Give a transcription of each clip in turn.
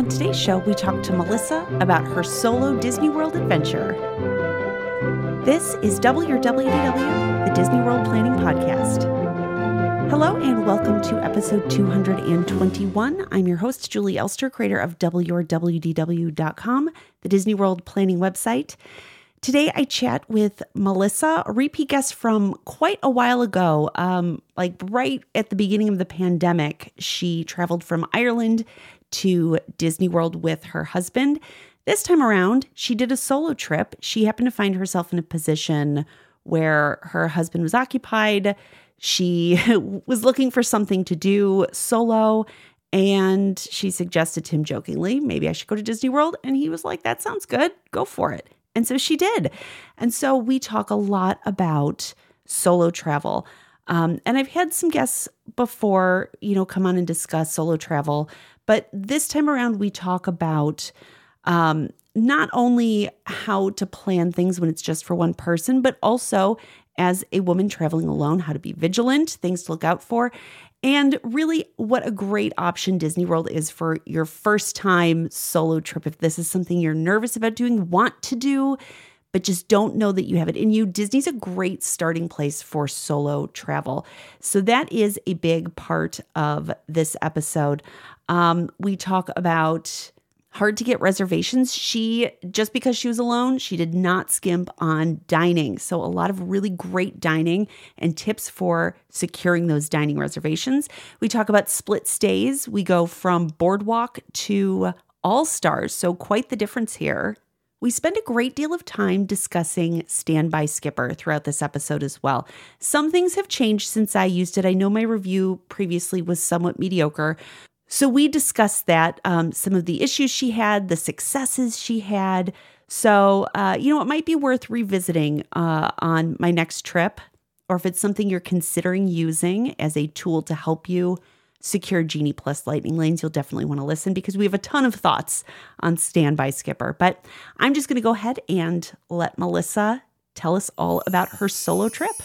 On today's show, we talk to Melissa about her solo Disney World adventure. This is WWDW, the Disney World Planning Podcast. Hello and welcome to episode 221. I'm your host, Julie Elster, creator of WRWDW.com, the Disney World Planning website. Today, I chat with Melissa, a repeat guest from quite a while ago. Um, like right at the beginning of the pandemic, she traveled from Ireland to Disney World with her husband. This time around, she did a solo trip. She happened to find herself in a position where her husband was occupied. She was looking for something to do solo. And she suggested to him jokingly, maybe I should go to Disney World. And he was like, that sounds good. Go for it. And so she did. And so we talk a lot about solo travel. Um, and I've had some guests before, you know, come on and discuss solo travel. But this time around, we talk about um, not only how to plan things when it's just for one person, but also as a woman traveling alone, how to be vigilant, things to look out for, and really what a great option Disney World is for your first time solo trip. If this is something you're nervous about doing, want to do, but just don't know that you have it in you, Disney's a great starting place for solo travel. So that is a big part of this episode. Um, we talk about hard to get reservations. She, just because she was alone, she did not skimp on dining. So, a lot of really great dining and tips for securing those dining reservations. We talk about split stays. We go from boardwalk to all stars. So, quite the difference here. We spend a great deal of time discussing Standby Skipper throughout this episode as well. Some things have changed since I used it. I know my review previously was somewhat mediocre, so we discussed that, um, some of the issues she had, the successes she had. So, uh, you know, it might be worth revisiting uh, on my next trip, or if it's something you're considering using as a tool to help you secure Genie Plus Lightning Lanes, you'll definitely want to listen because we have a ton of thoughts on Standby Skipper. But I'm just going to go ahead and let Melissa tell us all about her solo trip.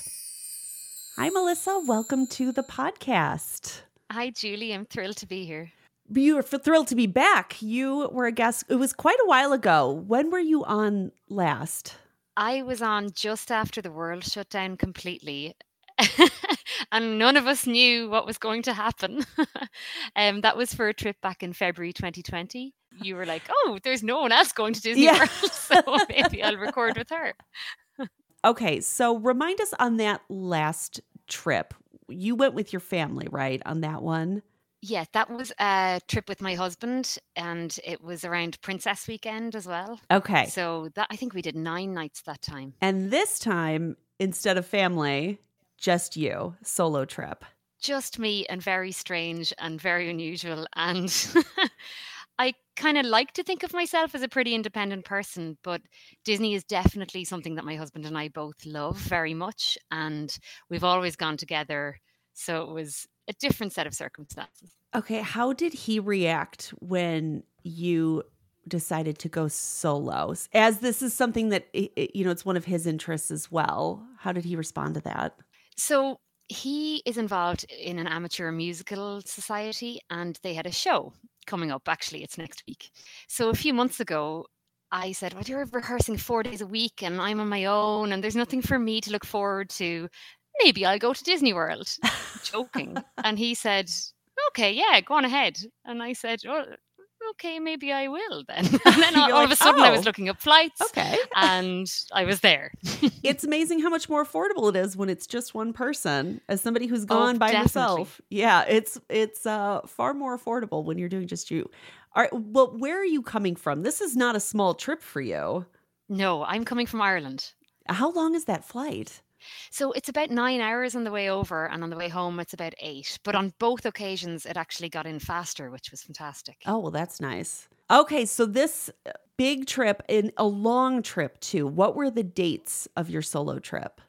Hi, Melissa. Welcome to the podcast. Hi, Julie. I'm thrilled to be here. You are thrilled to be back. You were a guest. It was quite a while ago. When were you on last? I was on just after the world shut down completely. and none of us knew what was going to happen. um, that was for a trip back in February 2020. You were like, oh, there's no one else going to Disney yeah. World, so maybe I'll record with her. okay, so remind us on that last trip you went with your family, right, on that one? Yeah, that was a trip with my husband, and it was around Princess Weekend as well. Okay. So that I think we did nine nights that time. And this time, instead of family, just you, solo trip. Just me, and very strange and very unusual. And I kind of like to think of myself as a pretty independent person, but Disney is definitely something that my husband and I both love very much. And we've always gone together. So it was a different set of circumstances. Okay. How did he react when you decided to go solo? As this is something that, you know, it's one of his interests as well. How did he respond to that? So he is involved in an amateur musical society and they had a show coming up. Actually, it's next week. So a few months ago, I said, Well, you're rehearsing four days a week and I'm on my own and there's nothing for me to look forward to. Maybe I'll go to Disney World. Joking. and he said, Okay, yeah, go on ahead. And I said, Oh, okay, maybe I will then. And then all, like, of a sudden oh, I was oh, looking at flights. Okay. and I was there. it's amazing how much more affordable it is when it's just one person. As somebody who's gone oh, by definitely. herself. Yeah, it's it's uh far more affordable when you're doing just you. All right, well, where are you coming from? This is not a small trip for you. No, I'm coming from Ireland. How long is that flight? So it's about nine hours on the way over, and on the way home, it's about eight. But on both occasions, it actually got in faster, which was fantastic. Oh, well, that's nice. Okay, so this uh, big trip in a long trip too. What were the dates of your solo trip?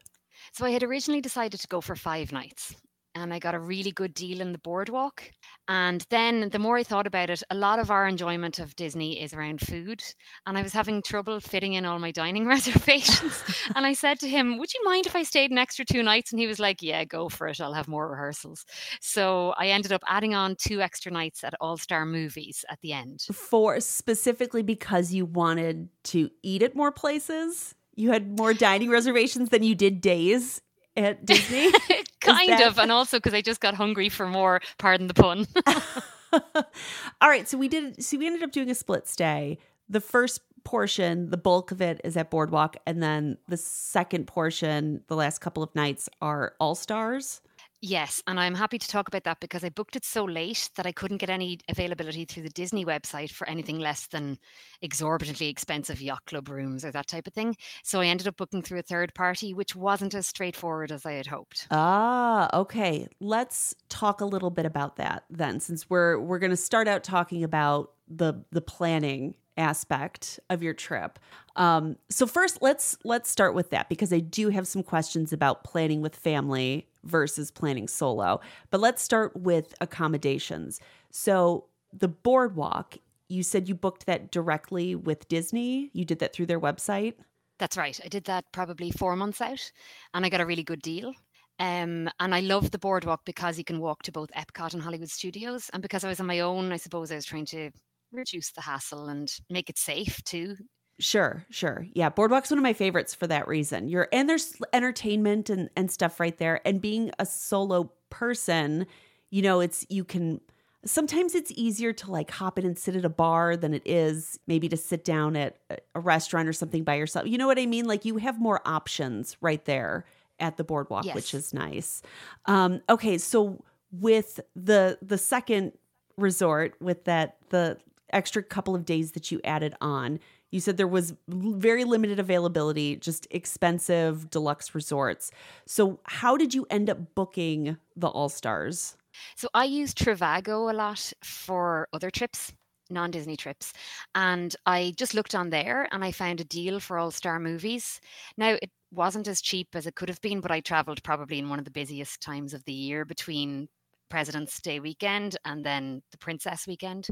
So I had originally decided to go for five nights. and I got a really good deal in the boardwalk. And then the more I thought about it, a lot of our enjoyment of Disney is around food. And I was having trouble fitting in all my dining reservations. and I said to him, Would you mind if I stayed an extra two nights? And he was like, Yeah, go for it. I'll have more rehearsals. So I ended up adding on two extra nights at All Star Movies at the end. For specifically because you wanted to eat at more places? You had more dining reservations than you did days at Disney? kind that- of. And also because I just got hungry for more, pardon the pun. All right. So we did, so we ended up doing a split stay. The first portion, the bulk of it is at Boardwalk. And then the second portion, the last couple of nights are All Stars. Yes, and I'm happy to talk about that because I booked it so late that I couldn't get any availability through the Disney website for anything less than exorbitantly expensive yacht club rooms or that type of thing. So I ended up booking through a third party, which wasn't as straightforward as I had hoped. Ah, okay. Let's talk a little bit about that then, since we're we're going to start out talking about the the planning aspect of your trip. Um, so first, let's let's start with that because I do have some questions about planning with family versus planning solo. But let's start with accommodations. So the boardwalk, you said you booked that directly with Disney. You did that through their website. That's right. I did that probably four months out, and I got a really good deal. Um, and I love the boardwalk because you can walk to both Epcot and Hollywood Studios. And because I was on my own, I suppose I was trying to reduce the hassle and make it safe too. Sure, sure. Yeah, Boardwalk's one of my favorites for that reason. You're and there's entertainment and and stuff right there. And being a solo person, you know, it's you can sometimes it's easier to like hop in and sit at a bar than it is maybe to sit down at a restaurant or something by yourself. You know what I mean? Like you have more options right there at the boardwalk, yes. which is nice. Um, okay, so with the the second resort with that the extra couple of days that you added on. You said there was very limited availability, just expensive deluxe resorts. So, how did you end up booking the All Stars? So, I use Trivago a lot for other trips, non Disney trips. And I just looked on there and I found a deal for All Star movies. Now, it wasn't as cheap as it could have been, but I traveled probably in one of the busiest times of the year between President's Day weekend and then the Princess weekend.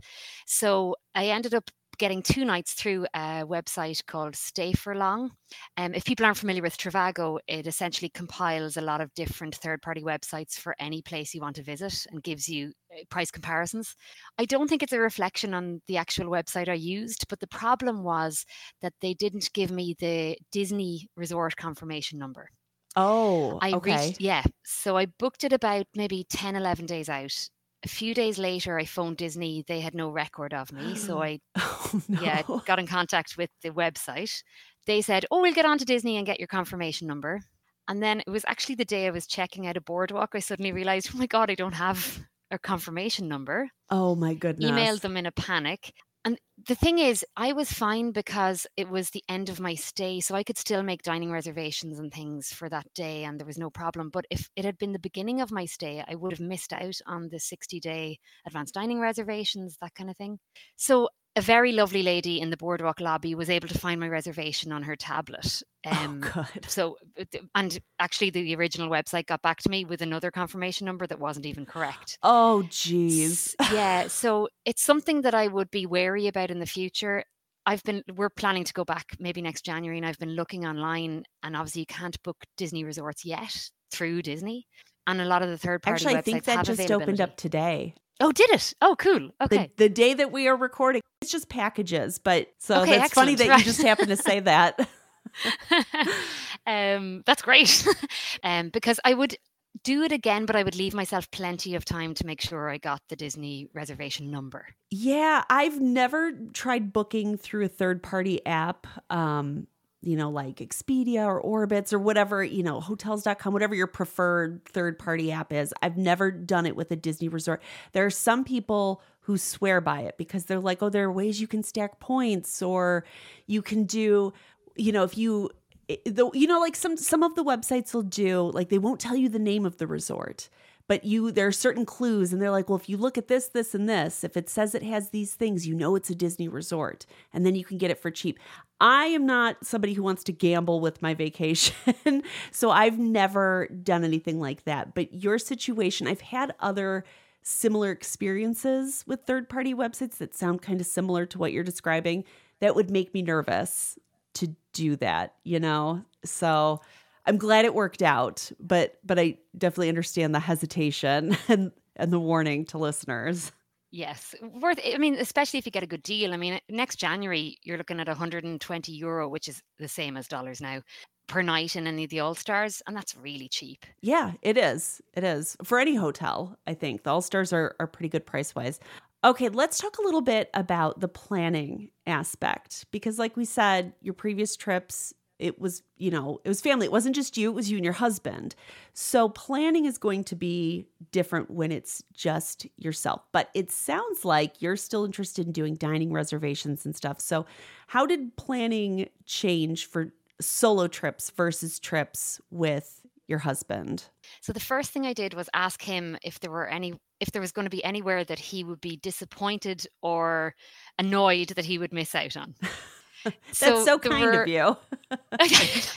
So I ended up getting two nights through a website called Stay for Long. Um, if people aren't familiar with Trivago, it essentially compiles a lot of different third party websites for any place you want to visit and gives you uh, price comparisons. I don't think it's a reflection on the actual website I used, but the problem was that they didn't give me the Disney resort confirmation number. Oh, I okay. reached, yeah. So I booked it about maybe 10, 11 days out. A few days later, I phoned Disney. They had no record of me. So I, oh, no. yeah, got in contact with the website. They said, oh, we'll get on to Disney and get your confirmation number. And then it was actually the day I was checking out a boardwalk. I suddenly realized, oh my God, I don't have a confirmation number. Oh my goodness. Emailed them in a panic. And the thing is, I was fine because it was the end of my stay. So I could still make dining reservations and things for that day, and there was no problem. But if it had been the beginning of my stay, I would have missed out on the 60 day advanced dining reservations, that kind of thing. So a very lovely lady in the boardwalk lobby was able to find my reservation on her tablet. Oh, um, oh, good. So, uh, and actually, the original website got back to me with another confirmation number that wasn't even correct. Oh, geez. yeah. So it's something that I would be wary about in the future. I've been, we're planning to go back maybe next January, and I've been looking online, and obviously, you can't book Disney resorts yet through Disney. And a lot of the third party Actually, I think that just opened up today. Oh, did it? Oh, cool. Okay. The, the, day that we are recording, it's just packages, but so okay, that's funny that right. you just happen to say that. um, that's great. um, because I would do it again, but I would leave myself plenty of time to make sure I got the Disney reservation number. Yeah, I've never tried booking through a third party app. Um, you know, like Expedia or Orbitz or whatever, you know, hotels.com, whatever your preferred third party app is. I've never done it with a Disney resort. There are some people who swear by it because they're like, oh, there are ways you can stack points or you can do, you know, if you, eh, eh, the, you know, like some some of the websites will do, like they won't tell you the name of the resort, but you there are certain clues and they're like well if you look at this this and this if it says it has these things you know it's a disney resort and then you can get it for cheap. I am not somebody who wants to gamble with my vacation so i've never done anything like that. But your situation i've had other similar experiences with third party websites that sound kind of similar to what you're describing that would make me nervous to do that you know? So I'm glad it worked out, but but I definitely understand the hesitation and and the warning to listeners. Yes, worth. I mean, especially if you get a good deal. I mean, next January you're looking at 120 euro, which is the same as dollars now per night in any of the All Stars, and that's really cheap. Yeah, it is. It is for any hotel. I think the All Stars are are pretty good price wise. Okay, let's talk a little bit about the planning aspect because, like we said, your previous trips it was you know it was family. It wasn't just you it was you and your husband. So planning is going to be different when it's just yourself. But it sounds like you're still interested in doing dining reservations and stuff. So how did planning change for solo trips versus trips with your husband? So the first thing i did was ask him if there were any if there was going to be anywhere that he would be disappointed or annoyed that he would miss out on That's so, so kind were, of you.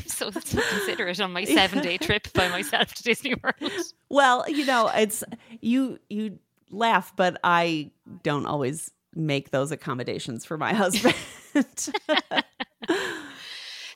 so, so considerate on my seven day trip by myself to Disney World. Well, you know, it's you you laugh, but I don't always make those accommodations for my husband.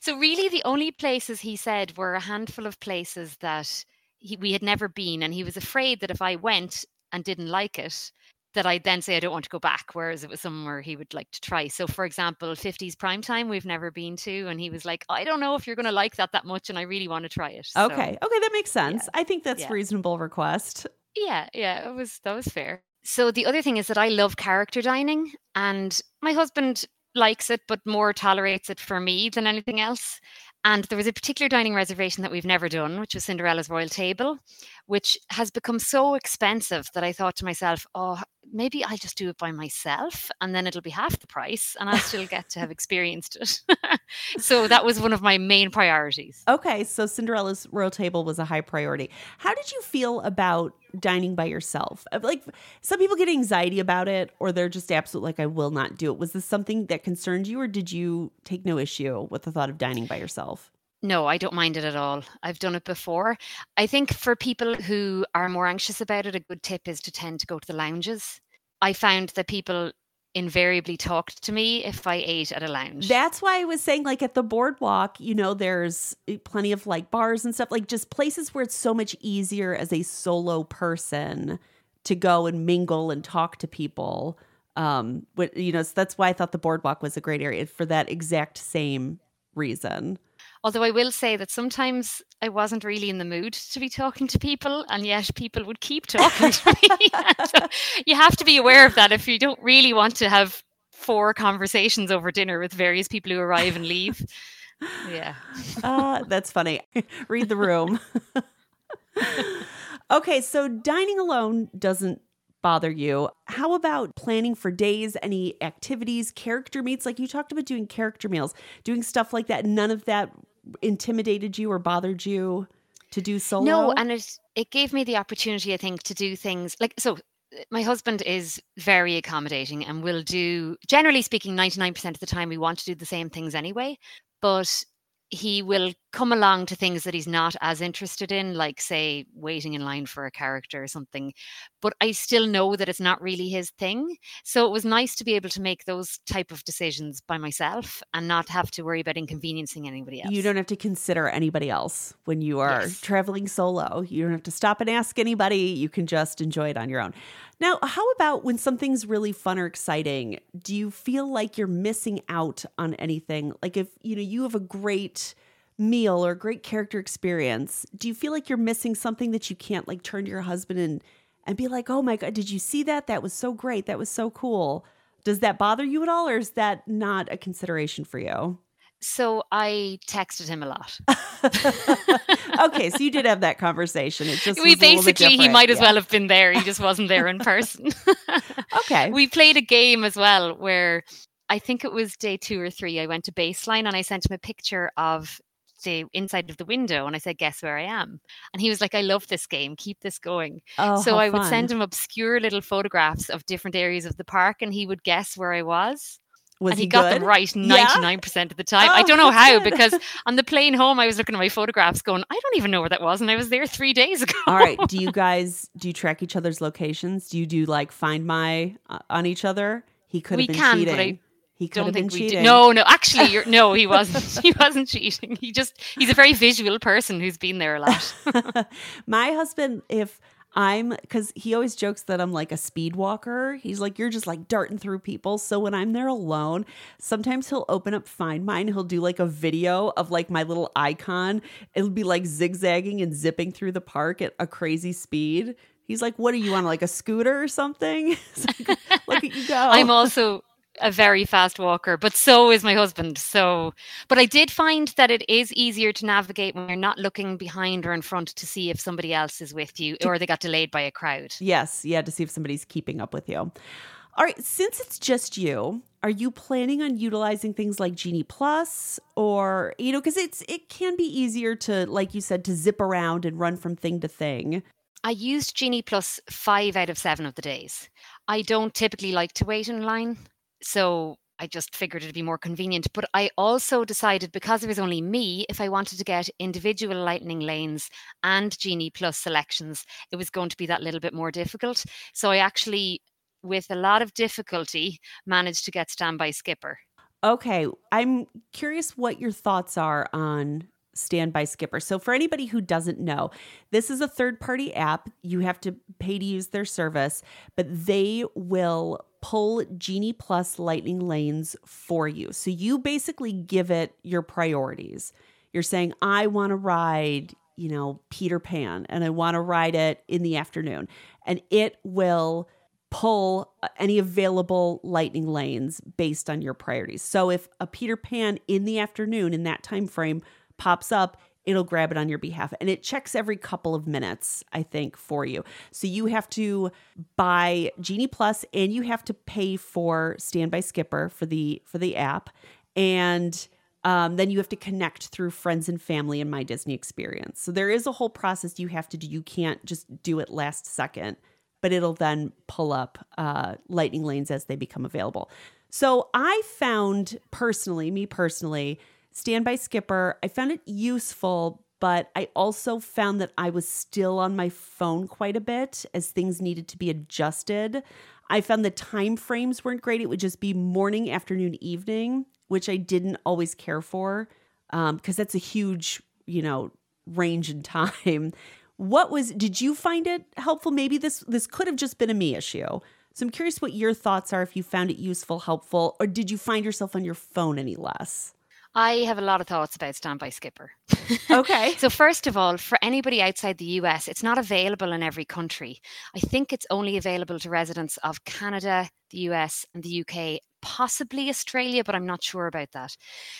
so really the only places he said were a handful of places that he, we had never been and he was afraid that if I went and didn't like it that I'd then say I don't want to go back, whereas it was somewhere he would like to try. So, for example, 50s prime time we've never been to, and he was like, I don't know if you're going to like that that much, and I really want to try it. Okay, so, okay, that makes sense. Yeah. I think that's yeah. reasonable request. Yeah, yeah, it was that was fair. So the other thing is that I love character dining, and my husband likes it, but more tolerates it for me than anything else. And there was a particular dining reservation that we've never done, which was Cinderella's Royal Table, which has become so expensive that I thought to myself, oh, maybe I'll just do it by myself and then it'll be half the price and I'll still get to have experienced it. so that was one of my main priorities. Okay. So Cinderella's Royal Table was a high priority. How did you feel about dining by yourself? Like some people get anxiety about it or they're just absolute like, I will not do it. Was this something that concerned you or did you take no issue with the thought of dining by yourself? No, I don't mind it at all. I've done it before. I think for people who are more anxious about it, a good tip is to tend to go to the lounges. I found that people invariably talked to me if I ate at a lounge. That's why I was saying, like at the boardwalk, you know, there's eh, plenty of like bars and stuff, like just places where it's so much easier as a solo person to go and mingle and talk to people. Um, but you know, so that's why I thought the boardwalk was a great area for that exact same reason. Although I will say that sometimes I wasn't really in the mood to be talking to people, and yet people would keep talking to me. so you have to be aware of that if you don't really want to have four conversations over dinner with various people who arrive and leave. Yeah. Uh, that's funny. Read the room. okay, so dining alone doesn't bother you. How about planning for days, any activities, character meets? Like you talked about doing character meals, doing stuff like that. None of that intimidated you or bothered you to do solo? No, and it it gave me the opportunity, I think, to do things like so. My husband is very accommodating and will do, generally speaking, 99% of the time, we want to do the same things anyway. But he will come along to things that he's not as interested in like say waiting in line for a character or something but i still know that it's not really his thing. So it was nice to be able to make those type of decisions by myself and not have to worry about inconveniencing anybody else you don't have to consider anybody else when you are yes. traveling solo. You don't have to stop and ask anybody. You can just enjoy it on your own. Now how about when something's really fun or exciting do you feel like you're missing out on anything? Like if you know you have a great meal or great character experience, do you feel like you're missing something that you can't like turn to your husband and and be like, "Oh my god, did you see that? That was so great. That was so cool." Does that bother you at all or is that not a consideration for you? So I texted him a lot. okay, so you did have that conversation. It just we basically he might as yeah. well have been there. He just wasn't there in person. okay. We played a game as well where I think it was day two or three. I went to baseline and I sent him a picture of the inside of the window and I said, Guess where I am? And he was like, I love this game. Keep this going. Oh, so I would fun. send him obscure little photographs of different areas of the park and he would guess where I was. Was and he, he, got them right 99% of the time. I Oh, don't know how good. because on the plane home, I was looking at my photographs going, I don't even know where that was. And I was there three days ago. All right. Do you guys do you track each other's locations? Do you do like find my uh, on each other? He could have been can, cheating. He could don't have been think we cheating. did. No, no, actually, you're, no, he wasn't. He wasn't cheating. He just, he's a very visual person who's been there a lot. my husband, if I'm because he always jokes that I'm like a speed walker. He's like, you're just like darting through people. So when I'm there alone, sometimes he'll open up Find My. He'll do like a video of like my little icon. It'll be like zigzagging and zipping through the park at a crazy speed. He's like, what are you on, like a scooter or something? Like, Look at you go. I'm also a very fast walker, but so is my husband. So, but I did find that it is easier to navigate when you're not looking behind or in front to see if somebody else is with you or they got delayed by a crowd. Yes, yeah, to see if somebody's keeping up with you. All right, since it's just you, are you planning on utilizing things like Genie Plus or, you know, cuz it's it can be easier to like you said to zip around and run from thing to thing. I used Genie Plus five out of seven of the days. I don't typically like to wait in line. So I just figured it'd be more convenient. But I also decided because it was only me, if I wanted to get individual lightning lanes and Genie Plus selections, it was going to be that little bit more difficult. So I actually, with a lot of difficulty, managed to get standby skipper. Okay, I'm curious what your thoughts are on Standby Skipper. So, for anybody who doesn't know, this is a third party app. You have to pay to use their service, but they will pull Genie Plus Lightning lanes for you. So, you basically give it your priorities. You're saying, I want to ride, you know, Peter Pan, and I want to ride it in the afternoon, and it will pull uh, any available lightning lanes based on your priorities. So if a Peter Pan in the afternoon in that time frame pops up, it'll grab it on your behalf and it checks every couple of minutes, I think, for you. So you have to buy Genie Plus and you have to pay for Standby Skipper for the for the app and um, then you have to connect through friends and family in my Disney experience. So there is a whole process you have to do. You can't just do it last second but it'll then pull up uh, lightning lanes as they become available. So I found personally, me personally, Standby Skipper, I found it useful, but I also found that I was still on my phone quite a bit as things needed to be adjusted. I found the time frames weren't great. It would just be morning, afternoon, evening, which I didn't always care for um, because that's a huge, you know, range in time. What was did you find it helpful? Maybe this this could have just been a me issue. So i'm curious what your thoughts are if you found it useful helpful or did you find yourself on your phone any less I have a lot of thoughts about Standby Skipper. okay So, first of all, for anybody outside the US, it's not available in every country. I think it's only available to residents of Canada, the US, and the UK, possibly Australia, but I'm not sure about that.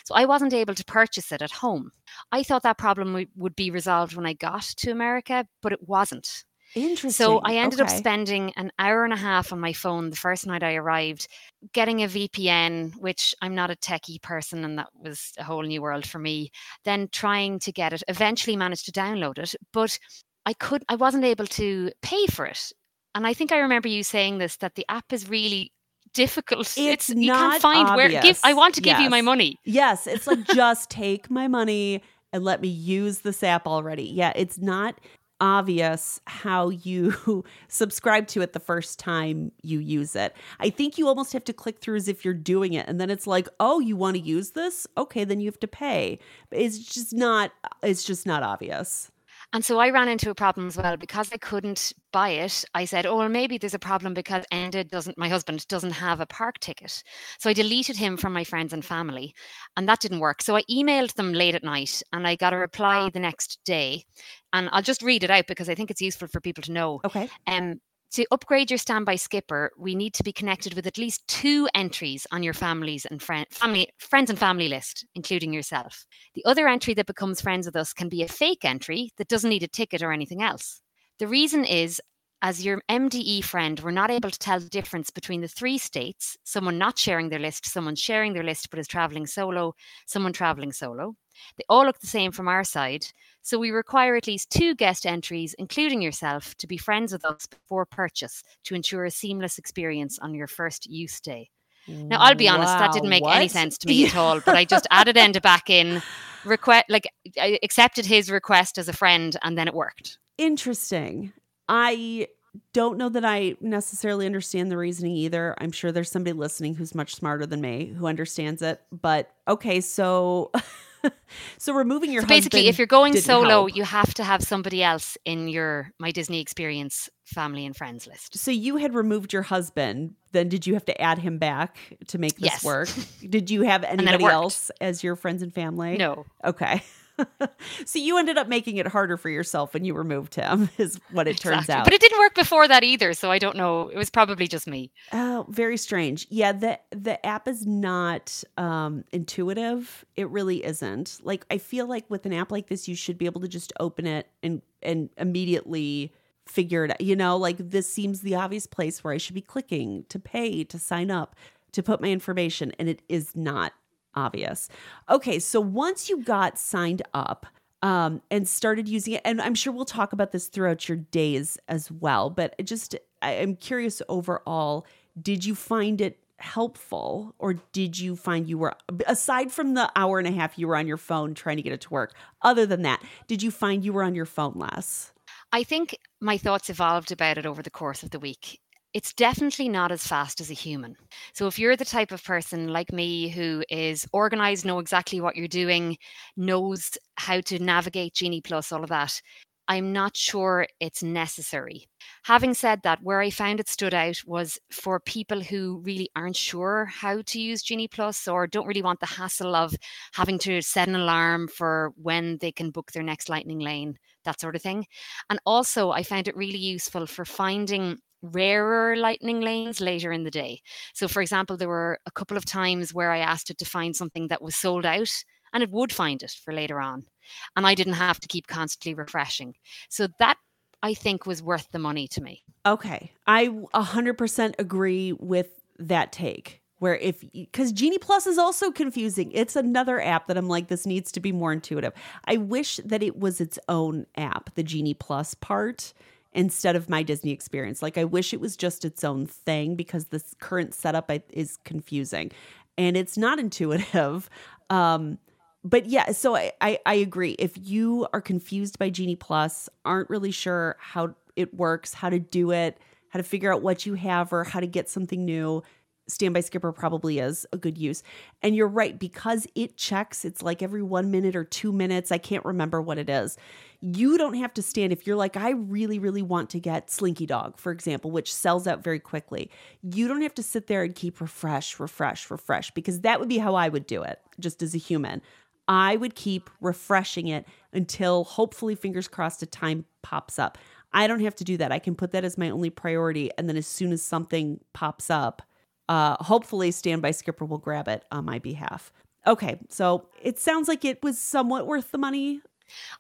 So, I wasn't able to purchase it at home. I thought that problem would be resolved when I got to America, but it wasn't. Interesting So I ended up spending an hour and a half on my phone the first night I arrived, getting a VPN, which I'm not a techie person, and that was a whole new world for me. Then trying to get it, eventually managed to download it, but I could I wasn't able to pay for it. And I think I remember you saying this that the app is really difficult. It's you not can't find where give I want to give you my money. yes it's like just take my money and let me use this app already yeah it's not obvious how you subscribe to it the first time you use it. I think you almost have to click through as if you're doing it and then it's like, "Oh, you want to use this? Okay, then you have to pay." It's just not it's just not obvious. And so I ran into a problem as well because I couldn't buy it. I said, "Oh, well, maybe there's a problem because Enda doesn't, my husband doesn't have a park ticket." So I deleted him from my friends and family, and that didn't work. So I emailed them late at night, and I got a reply the next day. And I'll just read it out because I think it's useful for people to know. Okay. Um, to upgrade your standby skipper, we need to be connected with at least two entries on your families and friend, family, friends and family list, including yourself. The other entry that becomes friends with us can be a fake entry that doesn't need a ticket or anything else. The reason is, as your MDE friend, we're not able to tell the difference between the three states someone not sharing their list, someone sharing their list but is traveling solo, someone traveling solo. They all look the same from our side, so we require at least two guest entries, including yourself, to be friends with us before purchase to ensure a seamless experience on your first use day. Now, I'll be honest, Wow, that didn't make any sense to me at all, but I just added Enda back in, request like I accepted his request as a friend, and then it worked. Interesting. I don't know that I necessarily understand the reasoning either. I'm sure there's somebody listening who's much smarter than me who understands it. But okay, so so removing your So basically, if you're going solo, help. you have to have somebody else in your My Disney Experience family and friends list. so you had removed your husband. Then did you have to add him back to make this Yes. work? Did you have anybody else as your friends and family? No, Okay. so you ended up making it harder for yourself when you removed him, is what it turns out. But it didn't work before that either, so I don't know. It was probably just me. Oh, very strange. Yeah, the the app is not um intuitive. It really isn't. Like I feel like with an app like this you should be able to just open it and and immediately figure it out. You know, like this seems the obvious place where I should be clicking to pay, to sign up, to put my information and it is not obvious. Okay, so once you got signed up, um, and started using it. And I'm sure we'll talk about this throughout your days as well. But just, I'm curious overall, did you find it helpful or did you find you were, aside from the hour and a half you were on your phone trying to get it to work, other than that, did you find you were on your phone less? I think my thoughts evolved about it over the course of the week. It's definitely not as fast as a human. So, if you're the type of person like me who is organized, know exactly what you're doing, knows how to navigate Genie Plus, all of that, I'm not sure it's necessary. Having said that, where I found it stood out was for people who really aren't sure how to use Genie Plus or don't really want the hassle of having to set an alarm for when they can book their next lightning lane, that sort of thing. And also, I found it really useful for finding rarer lightning lanes later in the day. So, for example, there were a couple of times where I asked it to find something that was sold out and it would find it for later on. And I didn't have to keep constantly refreshing. So, that I think was worth the money to me. Okay. I 100% agree with that take. Where if, because Genie Plus is also confusing. It's another app that I'm like, this needs to be more intuitive. I wish that it was its own app, the Genie Plus part, instead of my Disney experience. Like, I wish it was just its own thing because this current setup is confusing and it's not intuitive. Um, but yeah, so I, I I agree. If you are confused by Genie Plus, aren't really sure how it works, how to do it, how to figure out what you have, or how to get something new, Standby Skipper probably is a good use. And you're right because it checks. It's like every one minute or two minutes. I can't remember what it is. You don't have to stand if you're like, I really, really want to get Slinky Dog, for example, which sells out very quickly. You don't have to sit there and keep refresh, refresh, refresh, because that would be how I would do it, just as a human. I would keep refreshing it until hopefully, fingers crossed, a time pops up. I don't have to do that. I can put that as my only priority. And then as soon as something pops up, uh, hopefully, Standby Skipper will grab it on my behalf. Okay, so it sounds like it was somewhat worth the money.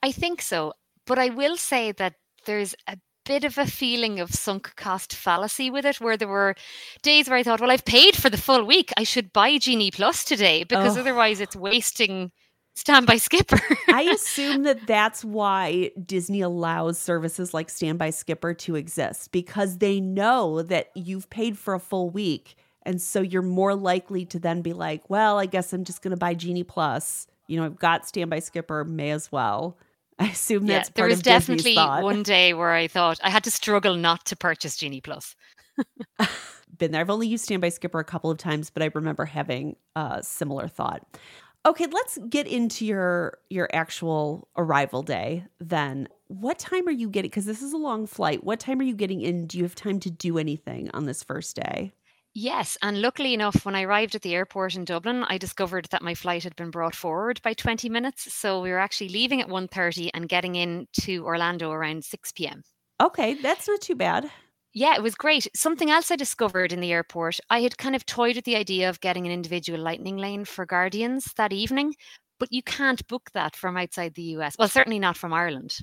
I think so. But I will say that there's a bit of a feeling of sunk cost fallacy with it, where there were days where I thought, well, I've paid for the full week. I should buy Genie Plus today because Oh. otherwise it's wasting standby skipper. I assume that that's why Disney allows services like Standby Skipper to exist because they know that you've paid for a full week. And so you're more likely to then be like, well, I guess I'm just going to buy Genie Plus. You know, I've got Standby Skipper, may as well. I assume that's there was definitely one day where I thought I had to struggle not to purchase Genie Plus. been there. I've only used Standby Skipper a couple of times, but I remember having a similar thought. Okay, let's get into your your actual arrival day then. What time are you getting cuz this is a long flight. What time are you getting in? Do you have time to do anything on this first day? Yes, and luckily enough, when I arrived at the airport in Dublin, I discovered that my flight had been brought forward by 20 minutes. So we were actually leaving at 1.30 and getting in to Orlando around 6 p.m. Okay, that's not too bad. Yeah, it was great. Something else I discovered in the airport, I had kind of toyed with the idea of getting an individual lightning lane for Guardians that evening, but you can't book that from outside the US. Well, certainly not from Ireland.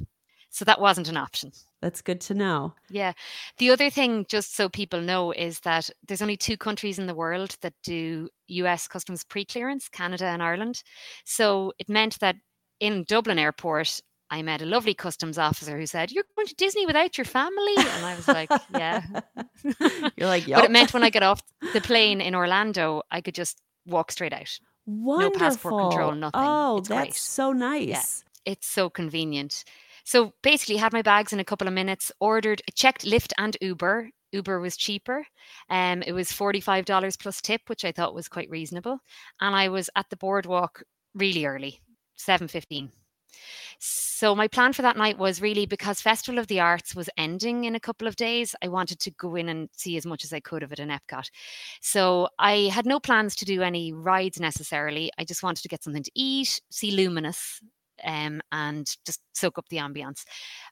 So that wasn't an option. That's good to know. Yeah. The other thing, just so people know, is that there's only two countries in the world that do US customs pre clearance, Canada and Ireland. So it meant that in Dublin airport, I met a lovely customs officer who said, You're going to Disney without your family? And I was like, Yeah. You're like, But it meant when I got off the plane in Orlando, I could just walk straight out. Wonderful. No passport control, nothing. Oh, It's that's great. so nice. It's so convenient. So basically, had my bags in a couple of minutes, ordered, checked Lyft and Uber. Uber was cheaper. Um, it was $45 plus tip, which I thought was quite reasonable. And I was at the boardwalk really early, 7.15. So my plan for that night was really because Festival of the Arts was ending in a couple of days, I wanted to go in and see as much as I could of it in Epcot. So I had no plans to do any rides necessarily. I just wanted to get something to eat, see Luminous, um, and just soak up the ambience.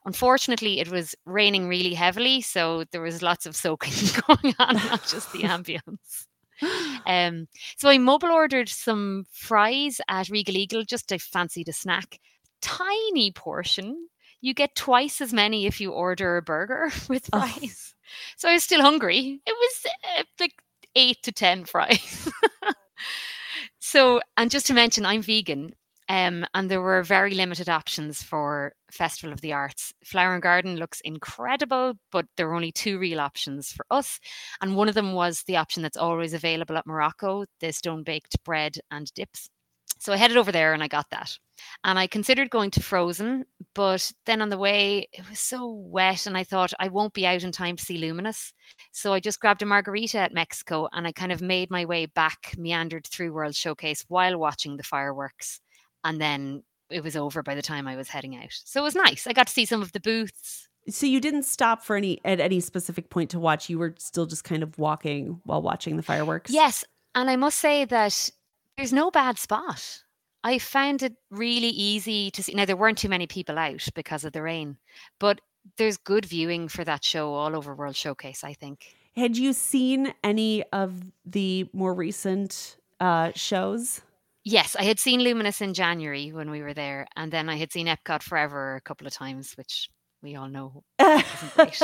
Unfortunately, it was raining really heavily, so there was lots of soaking going on, not just the ambience. Um, so I mobile ordered some fries at Regal Eagle, just I fancied a snack. Tiny portion. You get twice as many if you order a burger with Oh. fries. So I was still hungry. It was uh, like eight to 10 fries. so, and just to mention, I'm vegan. Um, and there were very limited options for Festival of the Arts. Flower and Garden looks incredible, but there were only two real options for us. And one of them was the option that's always available at Morocco the stone baked bread and dips. So I headed over there and I got that. And I considered going to Frozen, but then on the way, it was so wet, and I thought I won't be out in time to see Luminous. So I just grabbed a margarita at Mexico and I kind of made my way back, meandered through World Showcase while watching the fireworks. And then it was over by the time I was heading out. So it was nice. I got to see some of the booths. So you didn't stop for any at any specific point to watch. You were still just kind of walking while watching the fireworks. Yes. And I must say that there's no bad spot. I found it really easy to see. Now, there weren't too many people out because of the rain, but there's good viewing for that show all over World Showcase, I think. Had you seen any of the more recent uh, shows? Yes, I had seen Luminous in January when we were there, and then I had seen Epcot Forever a couple of times, which we all know great.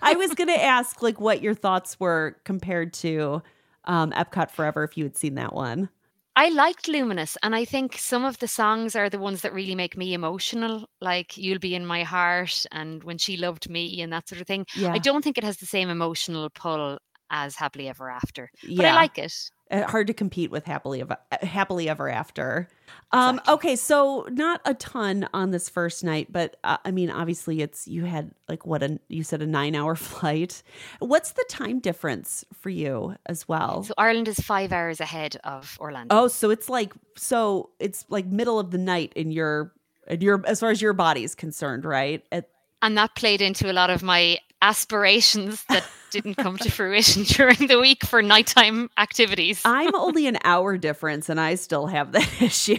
I was going to ask like what your thoughts were compared to um, Epcot Forever if you had seen that one. I liked Luminous, and I think some of the songs are the ones that really make me emotional, like You'll Be in My Heart and When She Loved Me and that sort of thing. Yeah, I don't think it has the same emotional pull as Happily Ever After, but yeah. I like it. Uh, hard to compete with happily ever, happily ever after. Um, Exactly. okay, so not a ton on this first night, but uh, I mean, obviously, it's you had like what a you said a nine hour flight. What's the time difference for you as well? So Ireland is five hours ahead of Orlando. oh, so it's like so it's like middle of the night in your in your as far as your body is concerned, right? At, And that played into a lot of my aspirations that didn't come to fruition during the week for nighttime activities. I'm only an hour difference and I still have that issue.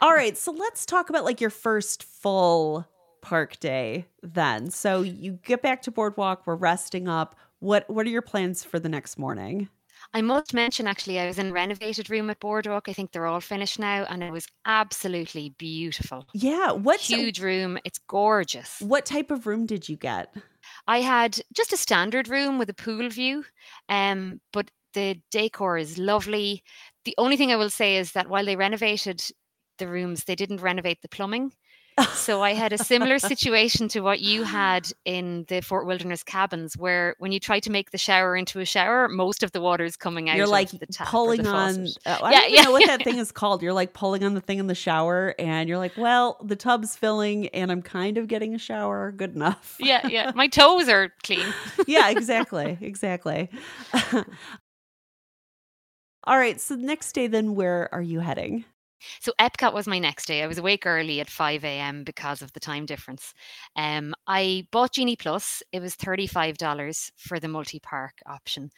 All right, so let's talk about like your first full park day then. So you get back to Boardwalk, we're resting up. What what are your plans for the next morning? I must mention, actually, I was in a renovated room at Boardwalk. I think they're all finished now, and it was absolutely beautiful. Yeah, what's Huge room. It's gorgeous. what type of room did you get? I had just a standard room with a pool view, um, but the decor is lovely. The only thing I will say is that while they renovated the rooms, they didn't renovate the plumbing. So I had a similar situation to what you had in the Fort Wilderness cabins, where when you try to make the shower into a shower, most of the water is coming out. You're like the pulling the on uh, I Yeah, don't yeah, know what that thing is called. You're like pulling on the thing in the shower and you're like, "Well, the tub's filling and I'm kind of getting a shower. Good enough." Yeah, yeah. My toes are clean. yeah, exactly. Exactly. All right. So next day, then, where are you heading? So Epcot was my next day. I was awake early at 5 a.m. because of the time difference. Um, I bought Genie Plus. It was $35 for the multi-park option.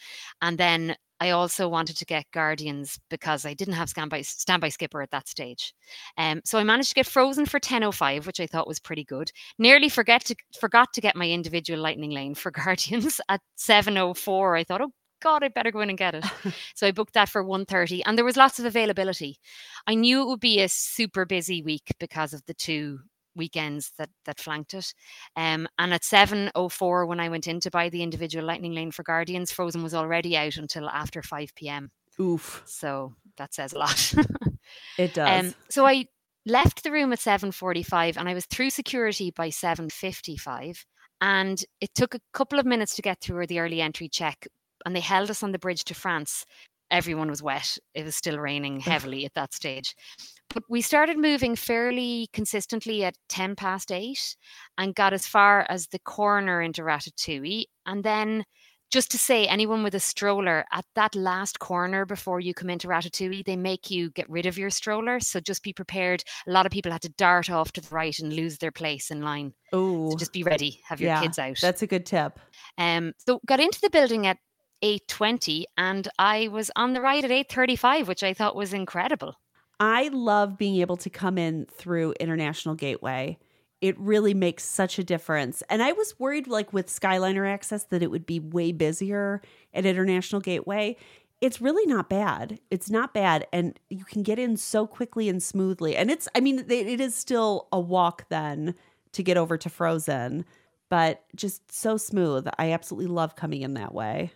And then I also wanted to get Guardians because I didn't have standby, standby skipper at that stage. Um, so I managed to get Frozen for 10.05, which I thought was pretty good. Nearly forget to, forgot to get my individual Lightning Lane for Guardians at 7.04. I thought, oh God, I better go in and get it. so I booked that for 1.30 and there was lots of availability. I knew it would be a super busy week because of the two weekends that that flanked it. Um, and at 7:04 when I went in to buy the individual Lightning Lane for Guardians, Frozen was already out until after 5 p.m. Oof. So that says a lot. it does. Um, so I left the room at 7:45 and I was through security by 7:55 and it took a couple of minutes to get through the early entry check and they held us on the bridge to France everyone was wet it was still raining heavily at that stage but we started moving fairly consistently at 10 past 8 and got as far as the corner into Ratatouille and then just to say, anyone with a stroller at that last corner before you come into Ratatouille, they make you get rid of your stroller. So just be prepared. A lot of people had to dart off to the right and lose their place in line. Oh, so just be ready. Have your yeah, kids out. That's a good tip. Um, so got into the building at 8:20, and I was on the ride at 8:35, which I thought was incredible. I love being able to come in through International Gateway it really makes such a difference. And I was worried, like with Skyliner access, that it would be way busier at International Gateway. It's really not bad. It's not bad. And you can get in so quickly and smoothly. And it's, I mean, it is still a walk then to get over to Frozen, but just so smooth. I absolutely love coming in that way.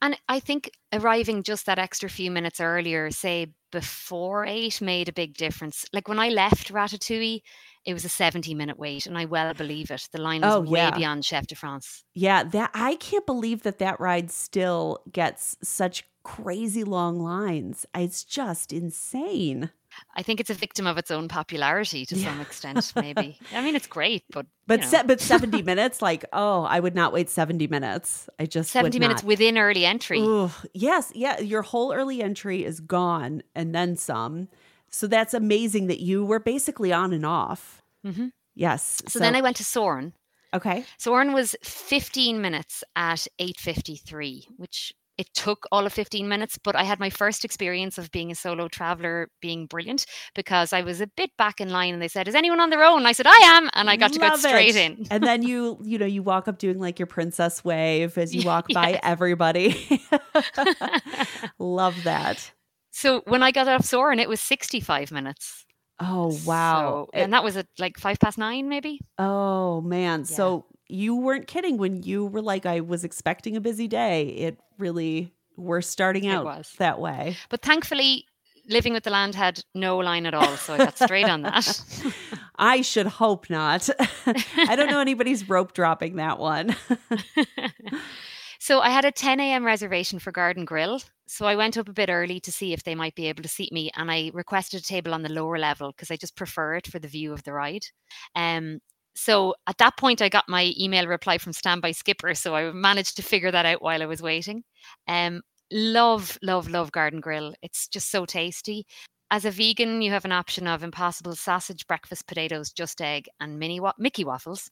And I think arriving just that extra few minutes earlier, say before eight, made a big difference. Like when I left Ratatouille, it was a 70 minute wait and i well believe it the line was oh, way yeah. beyond Chefs de France yeah that i can't believe that that ride still gets such crazy long lines it's just insane I think it's a victim of its own popularity to yeah. some extent, maybe. I mean, it's great, but but se- but seventy minutes, like oh, I would not wait seventy minutes. I just seventy minutes within early entry. Ooh, yes, yeah, your whole early entry is gone, and then some. So that's amazing that you were basically on and off. Mm-hmm. Yes. So, so, then I went to Soarin'. Okay. Soarin' was 15 minutes at 8.53, which it took all of 15 minutes, but I had my first experience of being a solo traveler being brilliant because I was a bit back in line and they said, Is anyone on their own? I said, I am. And I got to go straight in. and then you, you know, you walk up doing like your princess wave as you walk yes. by everybody. Love that. So when I got off Soarin', it was 65 minutes. Oh wow! So, eh and that was at like five past nine, maybe. Oh man! Yeah. So you weren't kidding when you were like, "I was expecting a busy day." It really we're starting out that way. But thankfully, living with the land had no line at all, so I got straight on that. I should hope not. I don't know anybody's rope dropping that one. So I had a 10 a.m. reservation for Garden Grill. So I went up a bit early to see if they might be able to seat me, and I requested a table on the lower level because I just prefer it for the view of the ride. Um, so at that point, I got my email reply from Standby Skipper, so I managed to figure that out while I was waiting. Um, love, love, love Garden Grill. It's just so tasty. As a vegan, you have an option of impossible sausage, breakfast potatoes, just egg, and mini wa- Mickey waffles.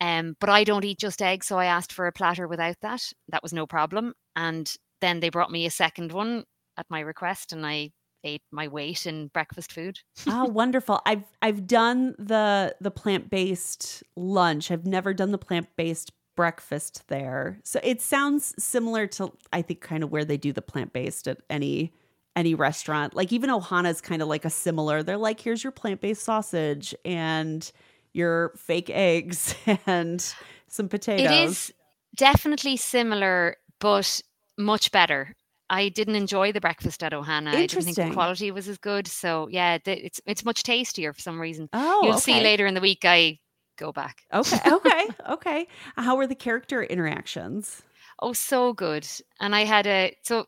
Um, but I don't eat just eggs, so I asked for a platter without that. That was no problem. And then they brought me a second one at my request, and I ate my weight in breakfast food. oh, wonderful! I've I've done the the plant based lunch. I've never done the plant based breakfast there. So it sounds similar to I think kind of where they do the plant based at any any restaurant. Like even Ohana is kind of like a similar. They're like, here's your plant based sausage and your fake eggs and some potatoes. It is definitely similar, but much better. I didn't enjoy the breakfast at Ohana. I didn't think the quality was as good. So yeah, the, it's it's much tastier for some reason. Oh, you'll okay. see later in the week. I go back. Okay, okay, okay. How were the character interactions? Oh, so good. And I had a so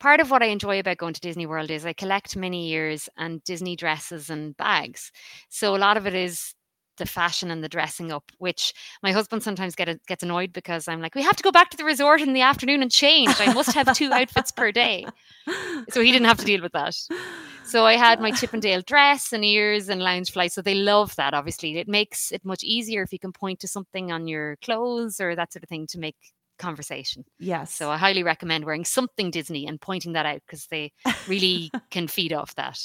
part of what I enjoy about going to Disney World is I collect mini ears and Disney dresses and bags. So a lot of it is the fashion and the dressing up, which my husband sometimes get a, gets annoyed because I'm like, we have to go back to the resort in the afternoon and change. I must have two outfits per day. So he didn't have to deal with that. So I had my Chip 'n' Dale dress and ears and Loungefly. So they love that, obviously. It makes it much easier if you can point to something on your clothes or that sort of thing to make conversation. Yes. So I highly recommend wearing something Disney and pointing that out because they really can feed off that.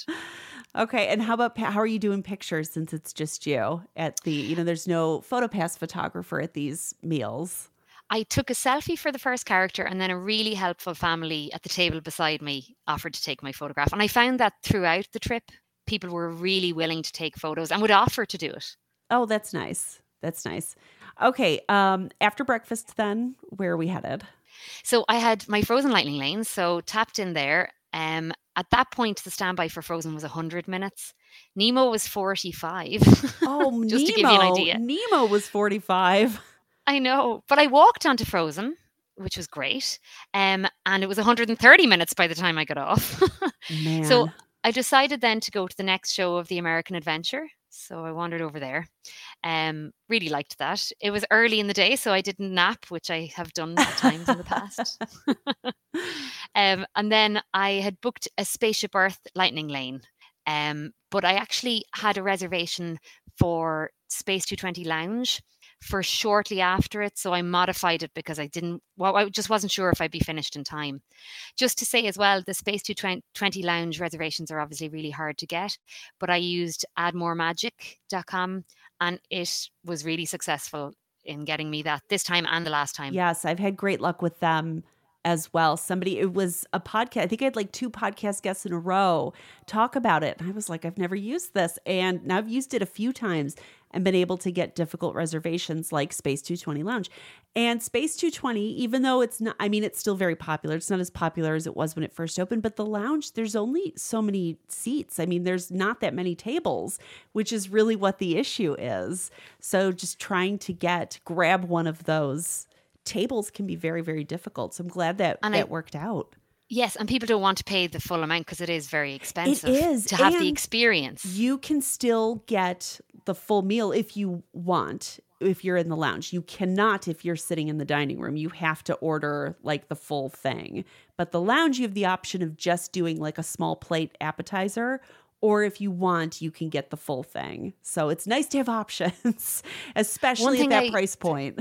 Okay, and how about how are you doing pictures since it's just you at the you know there's no PhotoPass photographer at these meals? I took a selfie for the first character and then a really helpful family at the table beside me offered to take my photograph. And I found that throughout the trip, people were really willing to take photos and would offer to do it. Oh, that's nice. That's nice. Okay. Um, after breakfast, then where are we headed? So I had my frozen lightning lane, so tapped in there. Um, at that point, the standby for Frozen was 100 minutes. Nemo was 45. Oh, Just Nemo. to give you an idea. Nemo was 45. I know, but I walked onto Frozen, which was great. Um, and it was 130 minutes by the time I got off. Man. So I decided then to go to the next show of the American Adventure. So I wandered over there. Um, really liked that. It was early in the day, so I didn't nap, which I have done at times in the past. um, and then I had booked a Spaceship Earth Lightning Lane. Um, but I actually had a reservation for Space 220 Lounge for shortly after it. So I modified it because I didn't, well, I just wasn't sure if I'd be finished in time. Just to say as well, the Space 220 Lounge reservations are obviously really hard to get, but I used addmoremagic.com and it was really successful in getting me that this time and the last time. Yes, I've had great luck with them as well. Somebody, it was a podcast. I think I had like two podcast guests in a row talk about it. And I was like, I've never used this. And now I've used it a few times and been able to get difficult reservations like Space 220 Lounge. And Space 220, even though it's not, I mean, it's still very popular. It's not as popular as it was when it first opened, but the lounge, there's only so many seats. I mean, there's not that many tables, which is really what the issue is. So just trying to get, grab one of those tables can be very, very difficult. So I'm glad that And that I- worked out. Yes, and people don't want to pay the full amount because it is very expensive is, to have the experience. You can still get the full meal if you want, if you're in the lounge. You cannot if you're sitting in the dining room. You have to order like the full thing. But the lounge, you have the option of just doing like a small plate appetizer. Or if you want, you can get the full thing. So it's nice to have options, especially at that I- price point.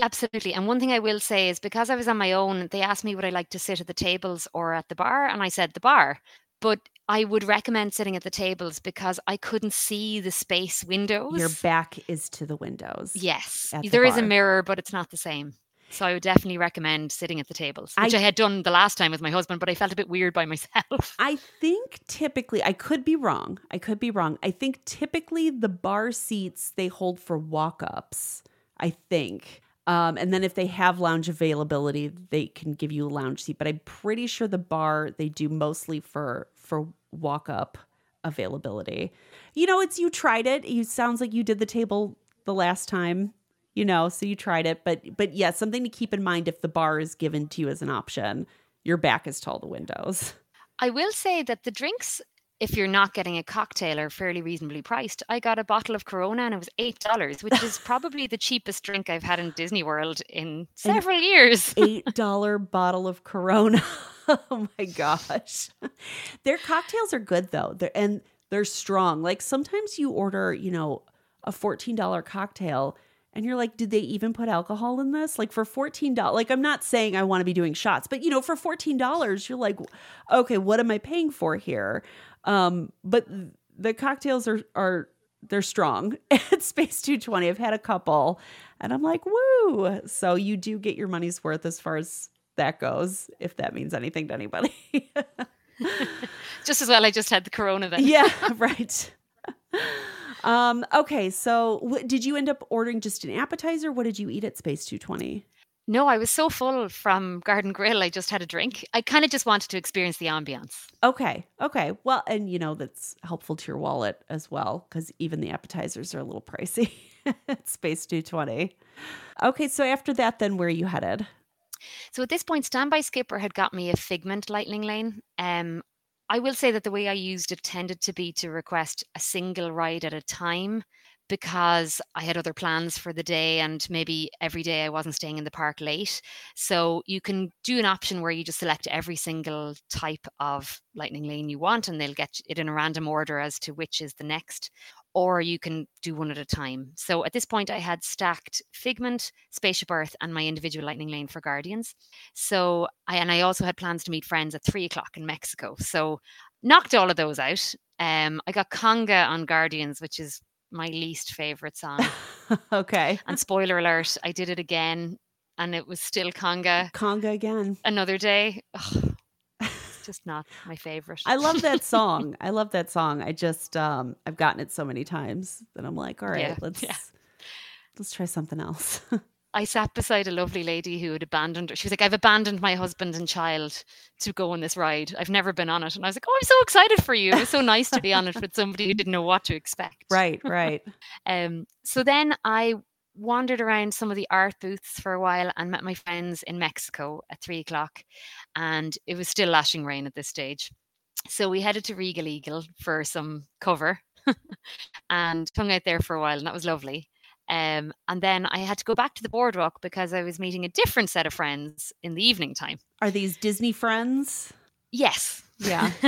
Absolutely. And one thing I will say is because I was on my own, they asked me would I like to sit at the tables or at the bar, and I said the bar. But I would recommend sitting at the tables because I couldn't see the space windows. Your back is to the windows. yes, the there is a mirror, but it's not the same. So I would definitely recommend sitting at the tables, which I- I, had done the last time with my husband, but I felt a bit weird by myself. I think typically, I could be wrong. I could be wrong. I think typically the bar seats they hold for walk ups, I think. Um, and then if they have lounge availability, they can give you a lounge seat. But I'm pretty sure the bar they do mostly for for walk up availability. You know, it's you tried it. You sounds like you did the table the last time. You know, so you tried it. But but yeah, something to keep in mind if the bar is given to you as an option. Your back is to all the windows. I will say that the drinks, if you're not getting a cocktail, or fairly reasonably priced. I got a bottle of Corona and it was eight dollars, which is probably the cheapest drink I've had in Disney World in several years. eight dollar bottle of Corona. oh my gosh, their cocktails are good though, they're, and they're strong. Like sometimes you order, you know, a fourteen dollar cocktail. And you're like, did they even put alcohol in this? Like for $14, like I'm not saying I want to be doing shots, but you know, for $14, you're like, okay, what am I paying for here? Um, but the cocktails are are they're strong at Space 220. I've had a couple and I'm like, woo. So you do get your money's worth as far as that goes, if that means anything to anybody. Just as well, I just had the Corona then. yeah, right. Um, okay, so w- did you end up ordering just an appetizer? What did you eat at Space 220? No, I was so full from Garden Grill, I just had a drink. I kind of just wanted to experience the ambiance. Okay, okay. Well, and you know, that's helpful to your wallet as well, because even the appetizers are a little pricey at Space 220. Okay, so after that, then where are you headed? So at this point, Standby Skipper had got me a Figment Lightning Lane. Um, I will say that the way I used it tended to be to request a single ride at a time because I had other plans for the day and maybe every day I wasn't staying in the park late. So you can do an option where you just select every single type of lightning lane you want and they'll get it in a random order as to which is the next. Or you can do one at a time. So at this point, I had stacked Figment, Spaceship Earth, and my individual Lightning Lane for Guardians. So I and I also had plans to meet friends at three o'clock in Mexico. So knocked all of those out. Um, I got Conga on Guardians, which is my least favorite song. okay. and spoiler alert, I did it again, and it was still Conga Conga again. another day. Ugh. just not my favorite. I love that song. I love that song. I just um I've gotten it so many times that I'm like, all right, Yeah, let's yeah. let's try something else. I sat beside a lovely lady who had abandoned her. She was like, I've abandoned my husband and child to go on this ride. I've never been on it. And I was like, Oh, I'm so excited for you. It was so nice to be on it with somebody who didn't know what to expect. right, right. Um, so then I wandered around some of the art booths for a while and met my friends in Mexico at three o'clock. And it was still lashing rain at this stage. So we headed to Regal Eagle for some cover and hung out there for a while, and that was lovely. Um, and then I had to go back to the boardwalk because I was meeting a different set of friends in the evening time. Are these Disney friends? Yes. Yeah.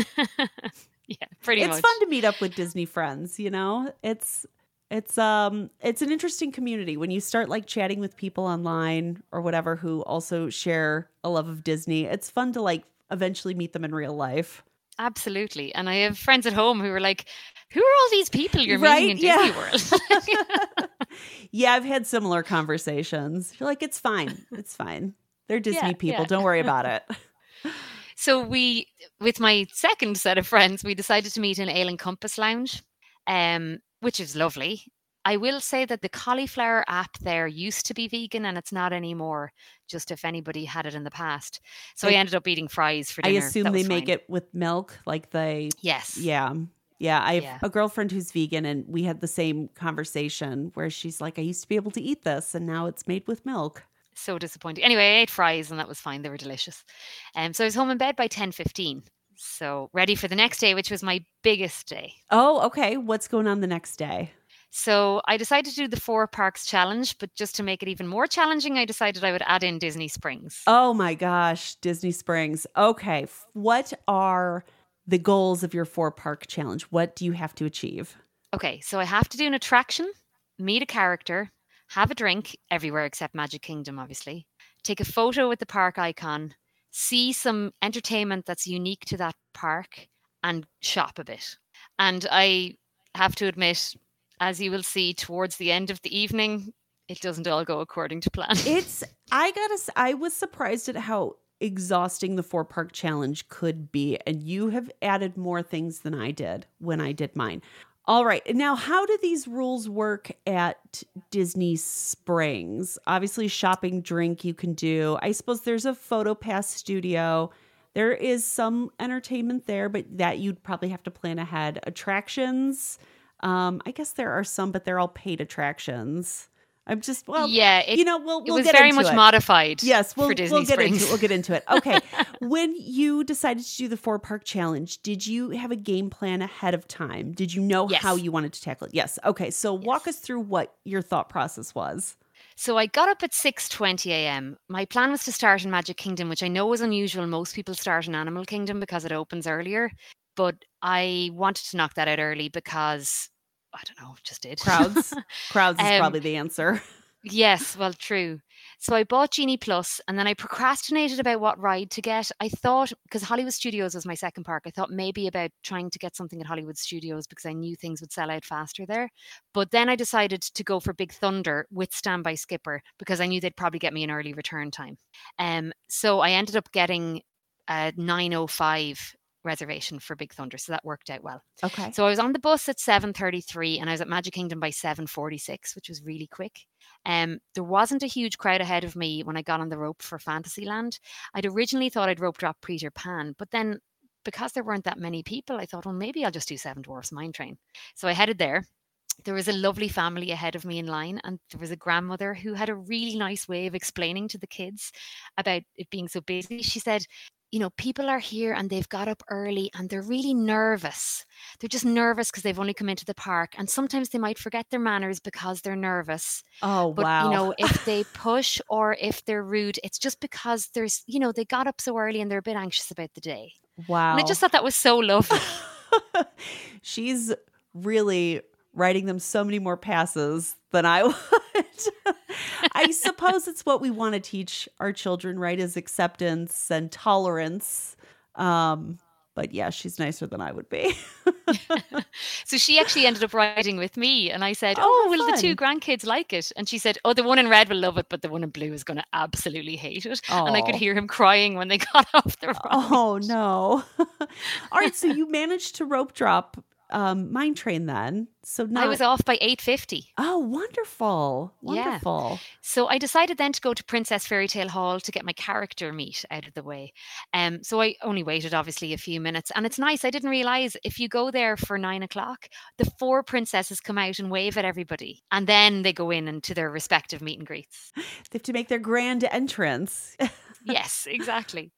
yeah, pretty it's much. fun to meet up with Disney friends, you know? It's it's um it's an interesting community when you start like chatting with people online or whatever who also share a love of Disney. It's fun to like eventually meet them in real life. Absolutely. And I have friends at home who are like, who are all these people you're Right? meeting in Yeah. Disney World? Yeah, I've had similar conversations. You're like, it's fine. It's fine. They're Disney Yeah, people. yeah. Don't worry about it. so we, with my second set of friends, we decided to meet in Ale and Compass Lounge, um, which is lovely. I will say that the cauliflower app there used to be vegan and it's not anymore, just if anybody had it in the past. So I, I- ended up eating fries for I assume they was make it with milk, like they Yes. Yeah. Yeah. I have Yeah. a girlfriend who's vegan, and we had the same conversation where she's like, I used to be able to eat this, and now it's made with milk. so disappointing. Anyway, I ate fries and that was fine. They were delicious. Um, so I was home in bed by ten fifteen. So ready for the next day, which was my biggest day. Oh, okay. What's going on the next day? So I decided to do the four parks challenge, but just to make it even more challenging, I decided I would add in Disney Springs. Oh my gosh, Disney Springs. Okay. What are the goals of your four park challenge? What do you have to achieve? Okay, so I have to do an attraction, meet a character, have a drink everywhere except Magic Kingdom, obviously, take a photo with the park icon, see some entertainment that's unique to that park, and shop a bit. And I have to admit, as you will see towards the end of the evening, it doesn't all go according to plan. It's, I gotta, I was surprised at how exhausting the four park challenge could be. And you have added more things than I did when I did mine. All right. Now, how do these rules work at Disney Springs? Obviously, shopping, drink you can do. I suppose there's a photo pass studio. There is some entertainment there, but that you'd probably have to plan ahead. Attractions, um, I guess there are some, but they're all paid attractions. I'm just well, yeah, it, you know, we'll it we'll was get very into much it. modified. Yes, we'll, we'll get Springs. into it. We'll get into it. Okay. when you decided to do the four park challenge, did you have a game plan ahead of time? Did you know Yes. how you wanted to tackle it? Yes. Okay. So walk us through what your thought process was. So I got up at 6:20 a.m. My plan was to start in Magic Kingdom, which I know is unusual. Most people start in Animal Kingdom because it opens earlier, but I wanted to knock that out early because I don't know, just did. Crowds. Crowds is Um, probably the answer. yes, well, true. So I bought Genie Plus and then I procrastinated about what ride to get. I thought because Hollywood Studios was my second park, I thought maybe about trying to get something at Hollywood Studios because I knew things would sell out faster there. But then I decided to go for Big Thunder with Standby Skipper because I knew they'd probably get me an early return time. Um, so I ended up getting a 905 reservation for Big Thunder, so that worked out well. Okay. So I was on the bus at 7:33 and I was at Magic Kingdom by 7:46, which was really quick. Um, there wasn't a huge crowd ahead of me when I got on the rope for Fantasyland. I'd originally thought I'd rope drop Peter Pan, but then because there weren't that many people, I thought, well, maybe I'll just do Seven Dwarfs Mine Train. So I headed there. There was a lovely family ahead of me in line, and there was a grandmother who had a really nice way of explaining to the kids about it being so busy. She said, you know, people are here and they've got up early and they're really nervous. They're just nervous because they've only come into the park. And sometimes they might forget their manners because they're nervous. Oh But, wow. you know, if they push or if they're rude, it's just because there's, you know, they got up so early and they're a bit anxious about the day. wow. And I just thought that was so lovely. She's really writing them so many more passes than I would. I suppose it's what we want to teach our children, right? Is acceptance and tolerance. Um, but yeah, she's nicer than I would be. so she actually ended up riding with me, and I said, "Oh, oh will fun. the two grandkids like it?" And she said, "Oh, the one in red will love it, but the one in blue is going to absolutely hate it." Oh. And I could hear him crying when they got off the ride. Oh no! All right, so you managed to rope drop um, mine train then. So now I was off by 8.50. Oh, wonderful. Wonderful. Yeah. So I decided then to go to Princess Fairy Tale Hall to get my character meet out of the way. Um, so I only waited obviously a few minutes. And it's nice. I didn't realize if you go there for nine o'clock, the four princesses come out and wave at everybody. And then they go in and to their respective meet and greets. They have to make their grand entrance. yes, exactly.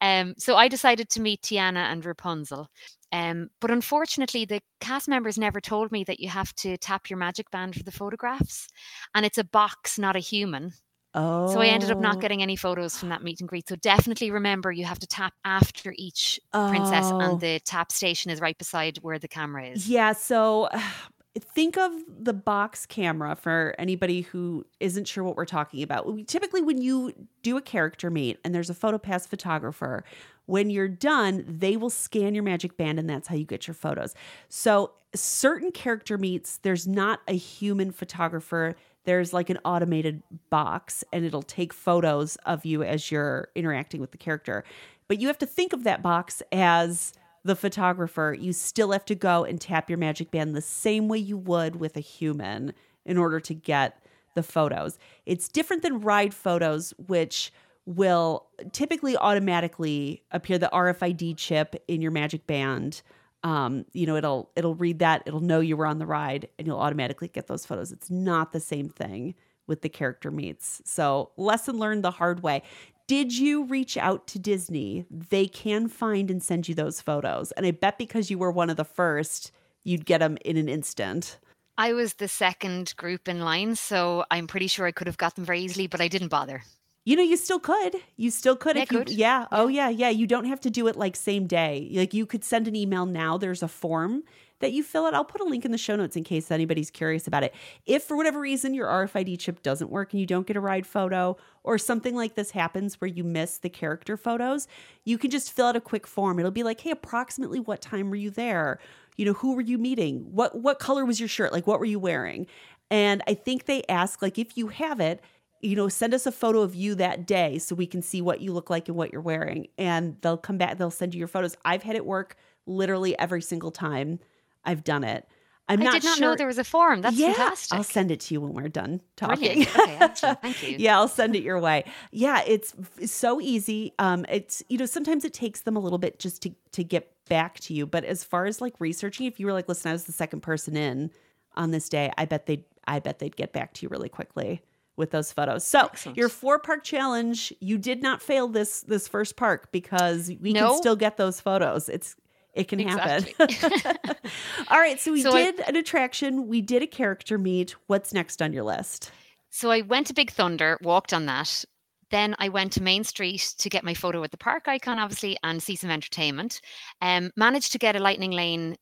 Um, so I decided to meet Tiana and Rapunzel. Um, but unfortunately, the cast members never told me that you have to tap your magic band for the photographs. And it's a box, not a human. Oh. So I ended up not oh. getting any photos from that meet and greet. So definitely remember you have to tap after each oh. princess, and oh. the tap station is right beside where the camera is. Yeah. So think of the box camera for anybody who isn't sure what we're talking about. We, typically, when you do a character meet and there's a PhotoPass photographer, when you're done, they will scan your magic band and that's how you get your photos. So, certain character meets, there's not a human photographer. There's like an automated box and it'll take photos of you as you're interacting with the character. But you have to think of that box as the photographer, you still have to go and tap your magic band the same way you would with a human in order to get the photos. It's different than ride photos, which will typically automatically appear the RFID chip in your magic band. Um, you know, it'll it'll read that, it'll know you were on the ride, and you'll automatically get those photos. It's not the same thing with the character meets. So, lesson learned the hard way did you reach out to Disney? They can find and send you those photos. And I bet because you were one of the first, you'd get them in an instant. I was the second group in line, so I'm pretty sure I could have got them very easily, but I didn't bother. You know, you still could. You still could yeah, if you could. Yeah. Oh yeah, yeah. You don't have to do it like same day. Like you could send an email now. There's a form that you fill out. I'll put a link in the show notes in case anybody's curious about it. If for whatever reason your RFID chip doesn't work and you don't get a ride photo or something like this happens where you miss the character photos, you can just fill out a quick form. It'll be like, "Hey, approximately what time were you there? You know, who were you meeting? What what color was your shirt? Like what were you wearing?" And I think they ask like if you have it, you know, send us a photo of you that day so we can see what you look like and what you're wearing. And they'll come back, they'll send you your photos. I've had it work literally every single time I've done it. I'm I not did not sure. know there was a form. That's yeah, fantastic. I'll send it to you when we're done talking. Okay, thank you. yeah, I'll send it your way. Yeah, it's so easy. Um, it's you know sometimes it takes them a little bit just to to get back to you. But as far as like researching, if you were like, listen, I was the second person in on this day, I bet they I bet they'd get back to you really quickly with those photos. So Excellent. your four park challenge, you did not fail this this first park because we no. can still get those photos. It's it can exactly. happen. All right. So we so did I, an attraction, we did a character meet. What's next on your list? So I went to Big Thunder, walked on that. Then I went to Main Street to get my photo with the park icon, obviously, and see some entertainment. Um, managed to get a lightning lane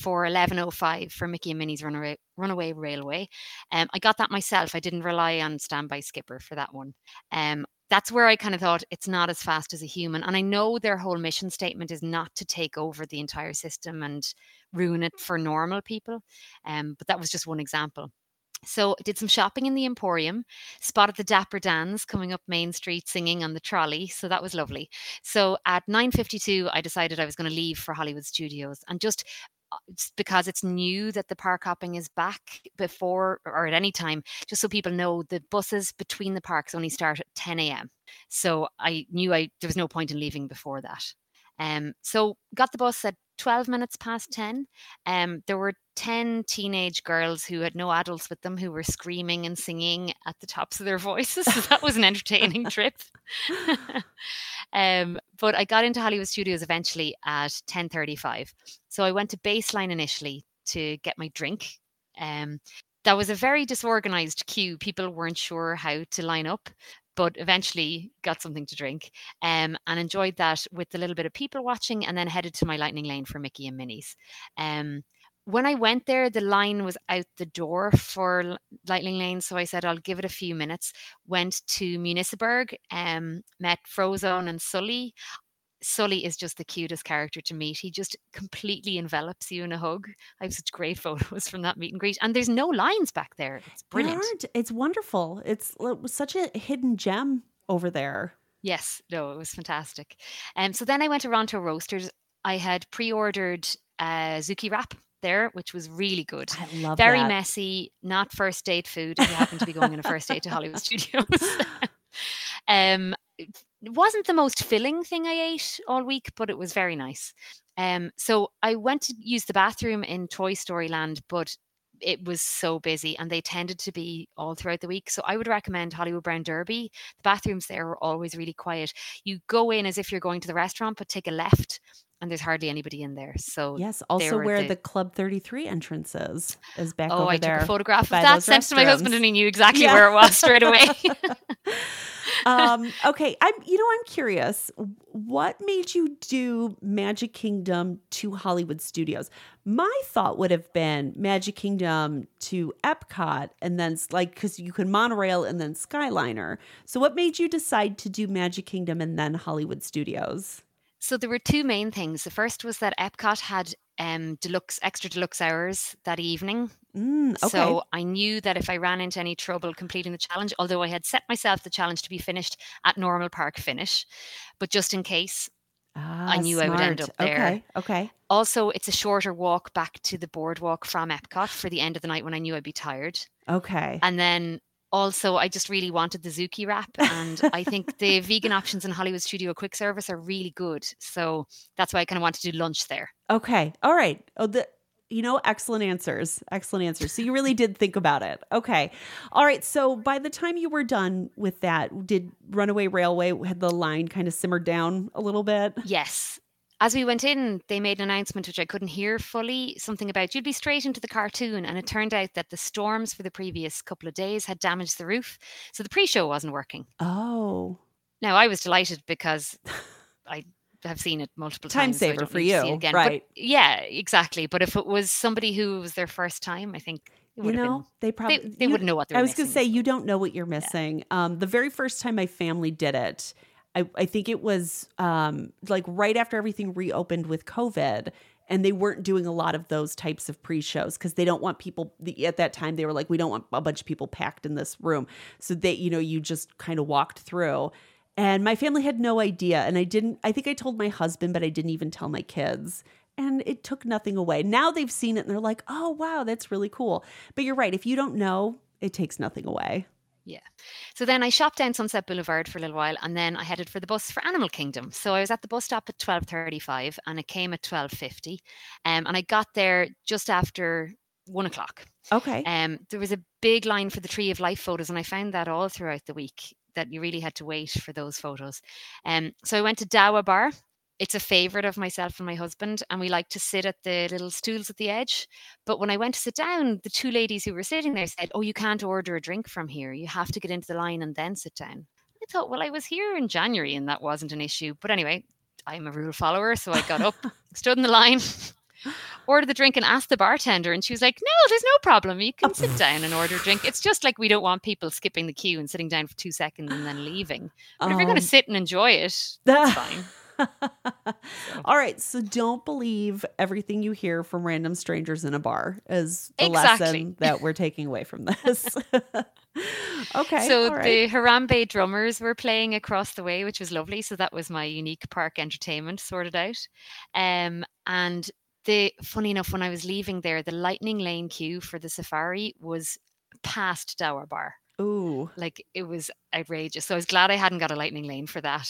for 11.05 for Mickey and Minnie's Runaway, Runaway Railway. Um, I got that myself. I didn't rely on Standby Skipper for that one. Um, that's where I kind of thought it's not as fast as a human. And I know their whole mission statement is not to take over the entire system and ruin it for normal people. Um, but that was just one example. So did some shopping in the Emporium, spotted the Dapper Dans coming up Main Street singing on the trolley. So that was lovely. So at 9.52, I decided I was going to leave for Hollywood Studios and just uh, because it's new that the park hopping is back before or at any time, just so people know the buses between the parks only start at 10 a.m. So I knew I there was no point in leaving before that. Um, so got the bus at 12 minutes past 10. Um, there were 10 teenage girls who had no adults with them who were screaming and singing at the tops of their voices. So that was an entertaining trip. um, but I got into Hollywood Studios eventually at 10:35. So I went to Baseline initially to get my drink. Um, that was a very disorganized queue. People weren't sure how to line up, but eventually got something to drink um, and enjoyed that with a little bit of people watching and then headed to my lightning lane for Mickey and Minnie's. Um, when I went there, the line was out the door for Lightning Lane. So I said, I'll give it a few minutes. Went to Municiberg, um, met Frozone and Sully. Sully is just the cutest character to meet. He just completely envelops you in a hug. I have such great photos from that meet and greet, and there's no lines back there. It's brilliant. It's wonderful. It's such a hidden gem over there. Yes, no, it was fantastic. Um, so then I went around to Roasters. I had pre-ordered a Zuki wrap there, which was really good. I love Very that. messy, not first date food if you happen to be going on a first date to Hollywood Studios. um, it wasn't the most filling thing I ate all week, but it was very nice. Um, so I went to use the bathroom in Toy Story Land, but it was so busy and they tended to be all throughout the week. So I would recommend Hollywood Brown Derby. The bathrooms there are always really quiet. You go in as if you're going to the restaurant, but take a left and there's hardly anybody in there. So yes, also where the- the, Club 33 entrance is, is back oh, over I took a photograph of that, sent to my husband, and he knew exactly Yeah. where it was straight away. um, okay, I'm. You know, I'm curious. What made you do Magic Kingdom to Hollywood Studios? My thought would have been Magic Kingdom to Epcot, and then like because you can monorail and then Skyliner. So, what made you decide to do Magic Kingdom and then Hollywood Studios? So there were two main things. The first was that Epcot had um, deluxe, extra deluxe hours that evening. Mm, okay. So I knew that if I ran into any trouble completing the challenge, although I had set myself the challenge to be finished at normal park finish, but just in case. Ah, knew I would end up there. Okay. Okay. Also, it's a shorter walk back to the boardwalk from Epcot for the end of the night when I knew I'd be tired. Okay. And then also, I just really wanted the Zuki wrap. And I think the vegan options in Hollywood Studio Quick Service are really good. So that's why I kind of wanted to do lunch there. Okay. All right. Oh, the you know, excellent answers. Excellent answers. So you really did think about it. Okay. All right. So by the time you were done with that, did Runaway Railway had the line kind of simmered down a little bit? Yes. As we went in, they made an announcement which I couldn't hear fully something about you'd be straight into the cartoon. And it turned out that the storms for the previous couple of days had damaged the roof. So the pre show wasn't working. Oh, Now, I was delighted because I have seen it multiple Time times. so I saver don't for need see it you, again. But right. yeah, exactly. But if it was somebody who was their first time, I think you know, been. they probably They, they you- wouldn't know what they I was going to say you don't know what you're missing. Um, the very first time my family did it, I, I think it was um, like right after everything reopened with COVID, and they weren't doing a lot of those types of pre-shows because they don't want people. At that time, they were like, we don't want a bunch of people packed in this room, so they, you know, you just kind of walked through. And my family had no idea, and I didn't. I think I told my husband, but I didn't even tell my kids. And it took nothing away. Now they've seen it and they're like, oh, wow, that's really cool. But you're right. If you don't know, it takes nothing away. Yeah. So then I shopped down Sunset Boulevard for a little while and then I headed for the bus for Animal Kingdom. So I was at the bus stop at 12.35 and it came at 12.50. Um, and I got there just after one o'clock. Okay. Um, there was a big line for the Tree of Life photos and I found that all throughout the week that you really had to wait for those photos. Um, so I went to Dawa Bar. It's a favorite of myself and my husband, and we like to sit at the little stools at the edge. But when I went to sit down, the two ladies who were sitting there said, Oh, you can't order a drink from here. You have to get into the line and then sit down. I thought, Well, I was here in January and that wasn't an issue. But anyway, I'm a rule follower. So I got up, stood in the line, ordered the drink, and asked the bartender. And she was like, No, there's no problem. You can sit down and order a drink. It's just like we don't want people skipping the queue and sitting down for two seconds and then leaving. But if you're going Um, to sit and enjoy it, that's fine. All right. So don't believe everything you hear from random strangers in a bar is the Exactly. lesson that we're taking away from this. okay. so right. the Harambe drummers were playing across the way, which was lovely. So that was my unique park entertainment sorted out. Um, and the funny enough, when I was leaving there, the lightning lane queue for the safari was past Dawa Bar. Ooh. Like it was outrageous. So I was glad I hadn't got a lightning lane for that.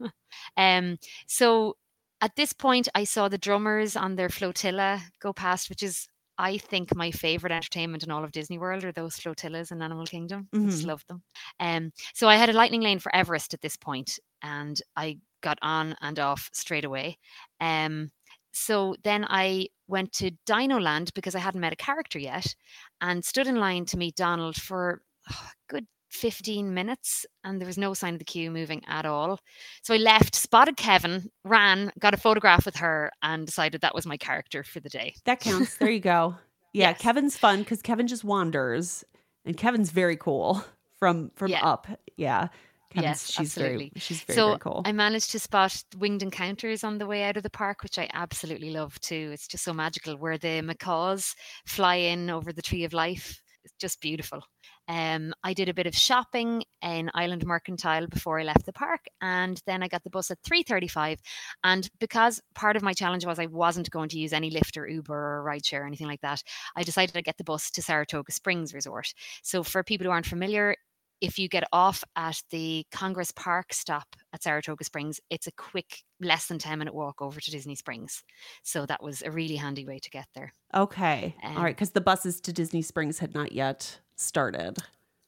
um, so at this point, I saw the drummers on their flotilla go past, which is, I think, my favorite entertainment in all of Disney World are those flotillas in Animal Kingdom. I just Mhm. love them. Um, so I had a lightning lane for Everest at this point, and I got on and off straight away. Um, so then I went to Dino Land because I hadn't met a character yet, and stood in line to meet Donald for oh, good 15 minutes and there was no sign of the queue moving at all. So I left, spotted Kevin, ran, got a photograph with her, and decided that was my character for the day. That counts. There you go. Yeah, Yes. Kevin's fun because Kevin just wanders, and Kevin's very cool from from Yeah. up. Yeah, yes, she's absolutely. very she's very, so very cool. I managed to spot winged encounters on the way out of the park, which I absolutely love too. It's just so magical where the macaws fly in over the tree of life. It's just beautiful. Um, I did a bit of shopping in Island Mercantile before I left the park, and then I got the bus at 3:35. And because part of my challenge was I wasn't going to use any Lyft or Uber or rideshare or anything like that, I decided to get the bus to Saratoga Springs Resort. So for people who aren't familiar, if you get off at the Congress Park stop at Saratoga Springs, it's a quick, less than 10 minute walk over to Disney Springs. So that was a really handy way to get there. Okay. Um, All right. Because the buses to Disney Springs had not yet started.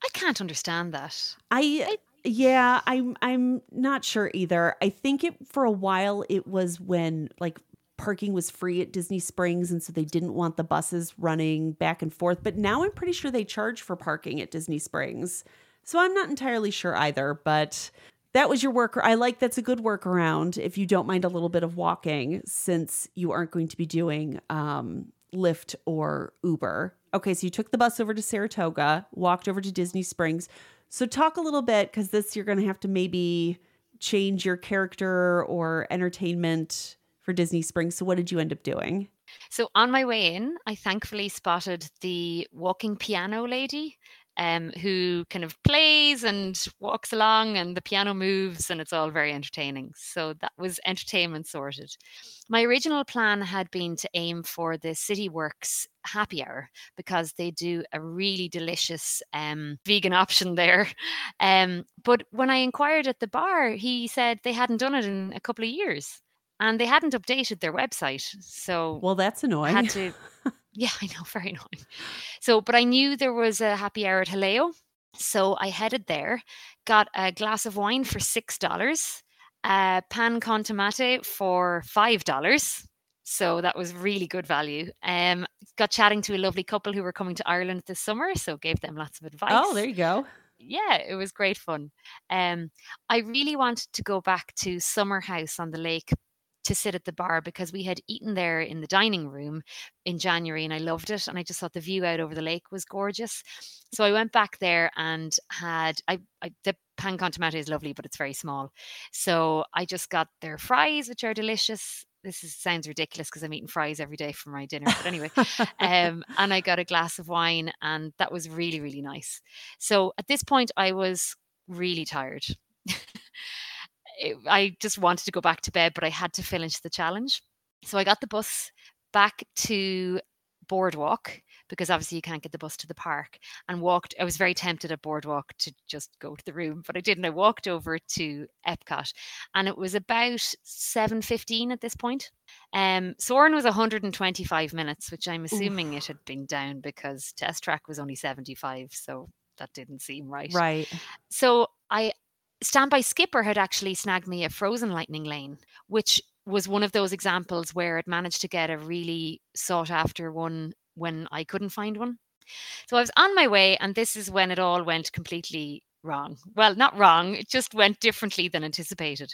I can't understand that. I, yeah, I'm I'm not sure either. I think it for a while it was when like parking was free at Disney Springs and so they didn't want the buses running back and forth, but now I'm pretty sure they charge for parking at Disney Springs. So I'm not entirely sure either, but that was your work. I like that's a good workaround if you don't mind a little bit of walking since you aren't going to be doing um, Lyft or Uber. Okay, so you took the bus over to Saratoga, walked over to Disney Springs. So talk a little bit because this you're going to have to maybe change your character or entertainment for Disney Springs. So what did you end up doing? So on my way in, I thankfully spotted the walking piano lady um, who kind of plays and walks along, and the piano moves, and it's all very entertaining. So that was entertainment sorted. My original plan had been to aim for the City Works happy hour because they do a really delicious um, vegan option there. Um, but when I inquired at the bar, he said they hadn't done it in a couple of years and they hadn't updated their website. So Well, that's annoying. had to yeah, I know, very annoying. So, but I knew there was a happy hour at Jaleo. So I headed there, got a glass of wine for $6, a pan con tomate for $5. So that was really good value. Um, got chatting to a lovely couple who were coming to Ireland this summer, so gave them lots of advice. oh, there you go. yeah, it was great fun. Um, I really wanted to go back to Summer House on the lake to sit at the bar because we had eaten there in the dining room in January and I loved it. And I just thought the view out over the lake was gorgeous. So I went back there and had I, I the pan con tomate is lovely, but it's very small. So I just got their fries, which are delicious. This is, sounds ridiculous because I'm eating fries every day for my dinner. But anyway, um, and I got a glass of wine, and that was really, really nice. So at this point, I was really tired. It- I just wanted to go back to bed, but I had to finish the challenge. So I got the bus back to Boardwalk because obviously you can't get the bus to the park and walked. I was very tempted at Boardwalk to just go to the room, but I didn't. I walked over to Epcot and it was about 7.15 at this point. Um, Soarin' was 125 minutes, which I'm assuming it had been down because Test Track was only 75. So that didn't seem right. Right. So I Standby Skipper had actually snagged me a frozen lightning lane, which was one of those examples where it managed to get a really sought after one when I couldn't find one. So I was on my way, and this is when it all went completely wrong. Well, not wrong, it just went differently than anticipated.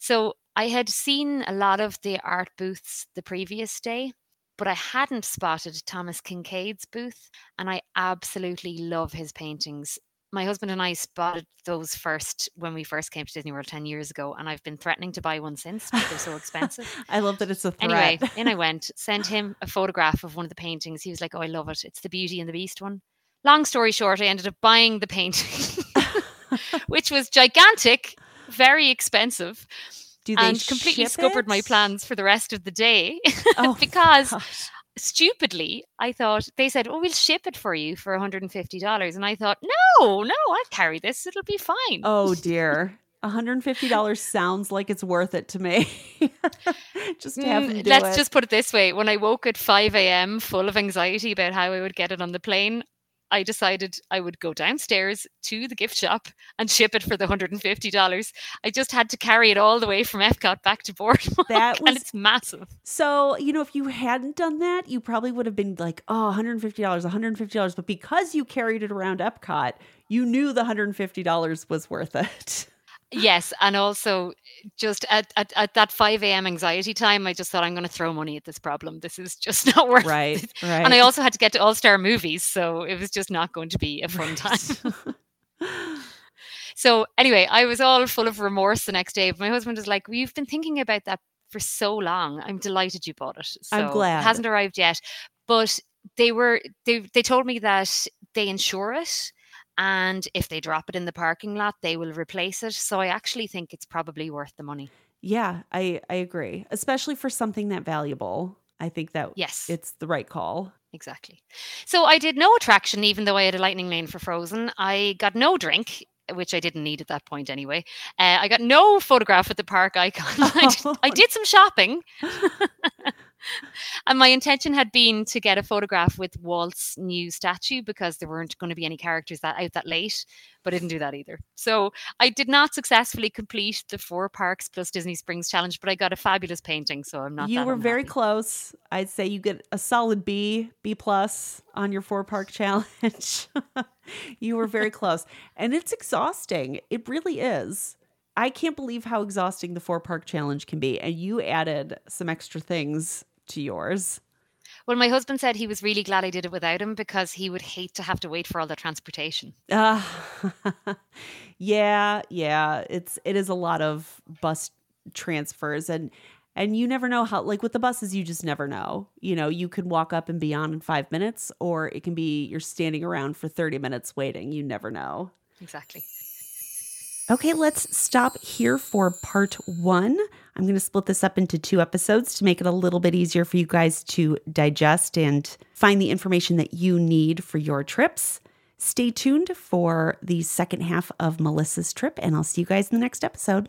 So I had seen a lot of the art booths the previous day, but I hadn't spotted Thomas Kinkade's booth, and I absolutely love his paintings. My husband and I spotted those first when we first came to Disney World 10 years ago, and I've been threatening to buy one since, but they're so expensive. I love that it's a threat. Anyway, in I went, sent him a photograph of one of the paintings. He was like, Oh, I love it. It's the Beauty and the Beast one. Long story short, I ended up buying the painting, which was gigantic, very expensive, Do they and completely scuppered my plans for the rest of the day. Oh, because gosh. Stupidly, I thought they said, "Oh, we'll ship it for you for $150," and I thought, "No, no, I'll carry this. It'll be fine." Oh dear. $150 sounds like it's worth it to me. just to have Mm, do let's it. just put it this way: when I woke at five a.m. full of anxiety about how I would get it on the plane, I decided I would go downstairs to the gift shop and ship it for the hundred and fifty dollars. I just had to carry it all the way from Epcot back to Boardwalk, That and was it's massive. so, you know, if you hadn't done that, you probably would have been like, oh, $150, $150. But because you carried it around Epcot, you knew the $150 was worth it. Yes, and also just at, at, at that 5 a.m. anxiety time, I just thought I'm going to throw money at this problem. This is just not worth Right. it. Right. And I also had to get to All Star movies, so it was just not going to be a fun time. So anyway, I was all full of remorse the next day. But my husband was like, "We've been thinking about that for so long. I'm delighted you bought it. So I'm glad. It hasn't arrived yet, but they were they they told me that they insure it and if they drop it in the parking lot they will replace it. So i actually think it's probably worth the money. Yeah, I I agree. Especially for something that valuable. I think that yes. it's the right call. exactly. So i did no attraction even though i had a lightning lane for frozen. I got no drink which i didn't need at that point anyway. Uh, i got no photograph at the park icon. I, did, I did some shopping and my intention had been to get a photograph with Walt's new statue because there weren't going to be any characters that out that late, but I didn't do that either. So I did not successfully complete the four parks plus Disney Springs challenge, but I got a fabulous painting, so I'm not. you were very close. I'd say you get a solid B, B plus on your four park challenge. you were very close. And it's exhausting. It really is. I can't believe how exhausting the four park challenge can be. And you added some extra things to yours. Well, my husband said he was really glad I did it without him because he would hate to have to wait for all the transportation. Uh, yeah, yeah. It's it is a lot of bus transfers and and you never know how like with the buses you just never know. You know, you could walk up and be on in 5 minutes or it can be you're standing around for 30 minutes waiting. You never know. Exactly. Okay, let's stop here for part one. I'm going to split this up into two episodes to make it a little bit easier for you guys to digest and find the information that you need for your trips. Stay tuned for the second half of Melissa's trip, and I'll see you guys in the next episode.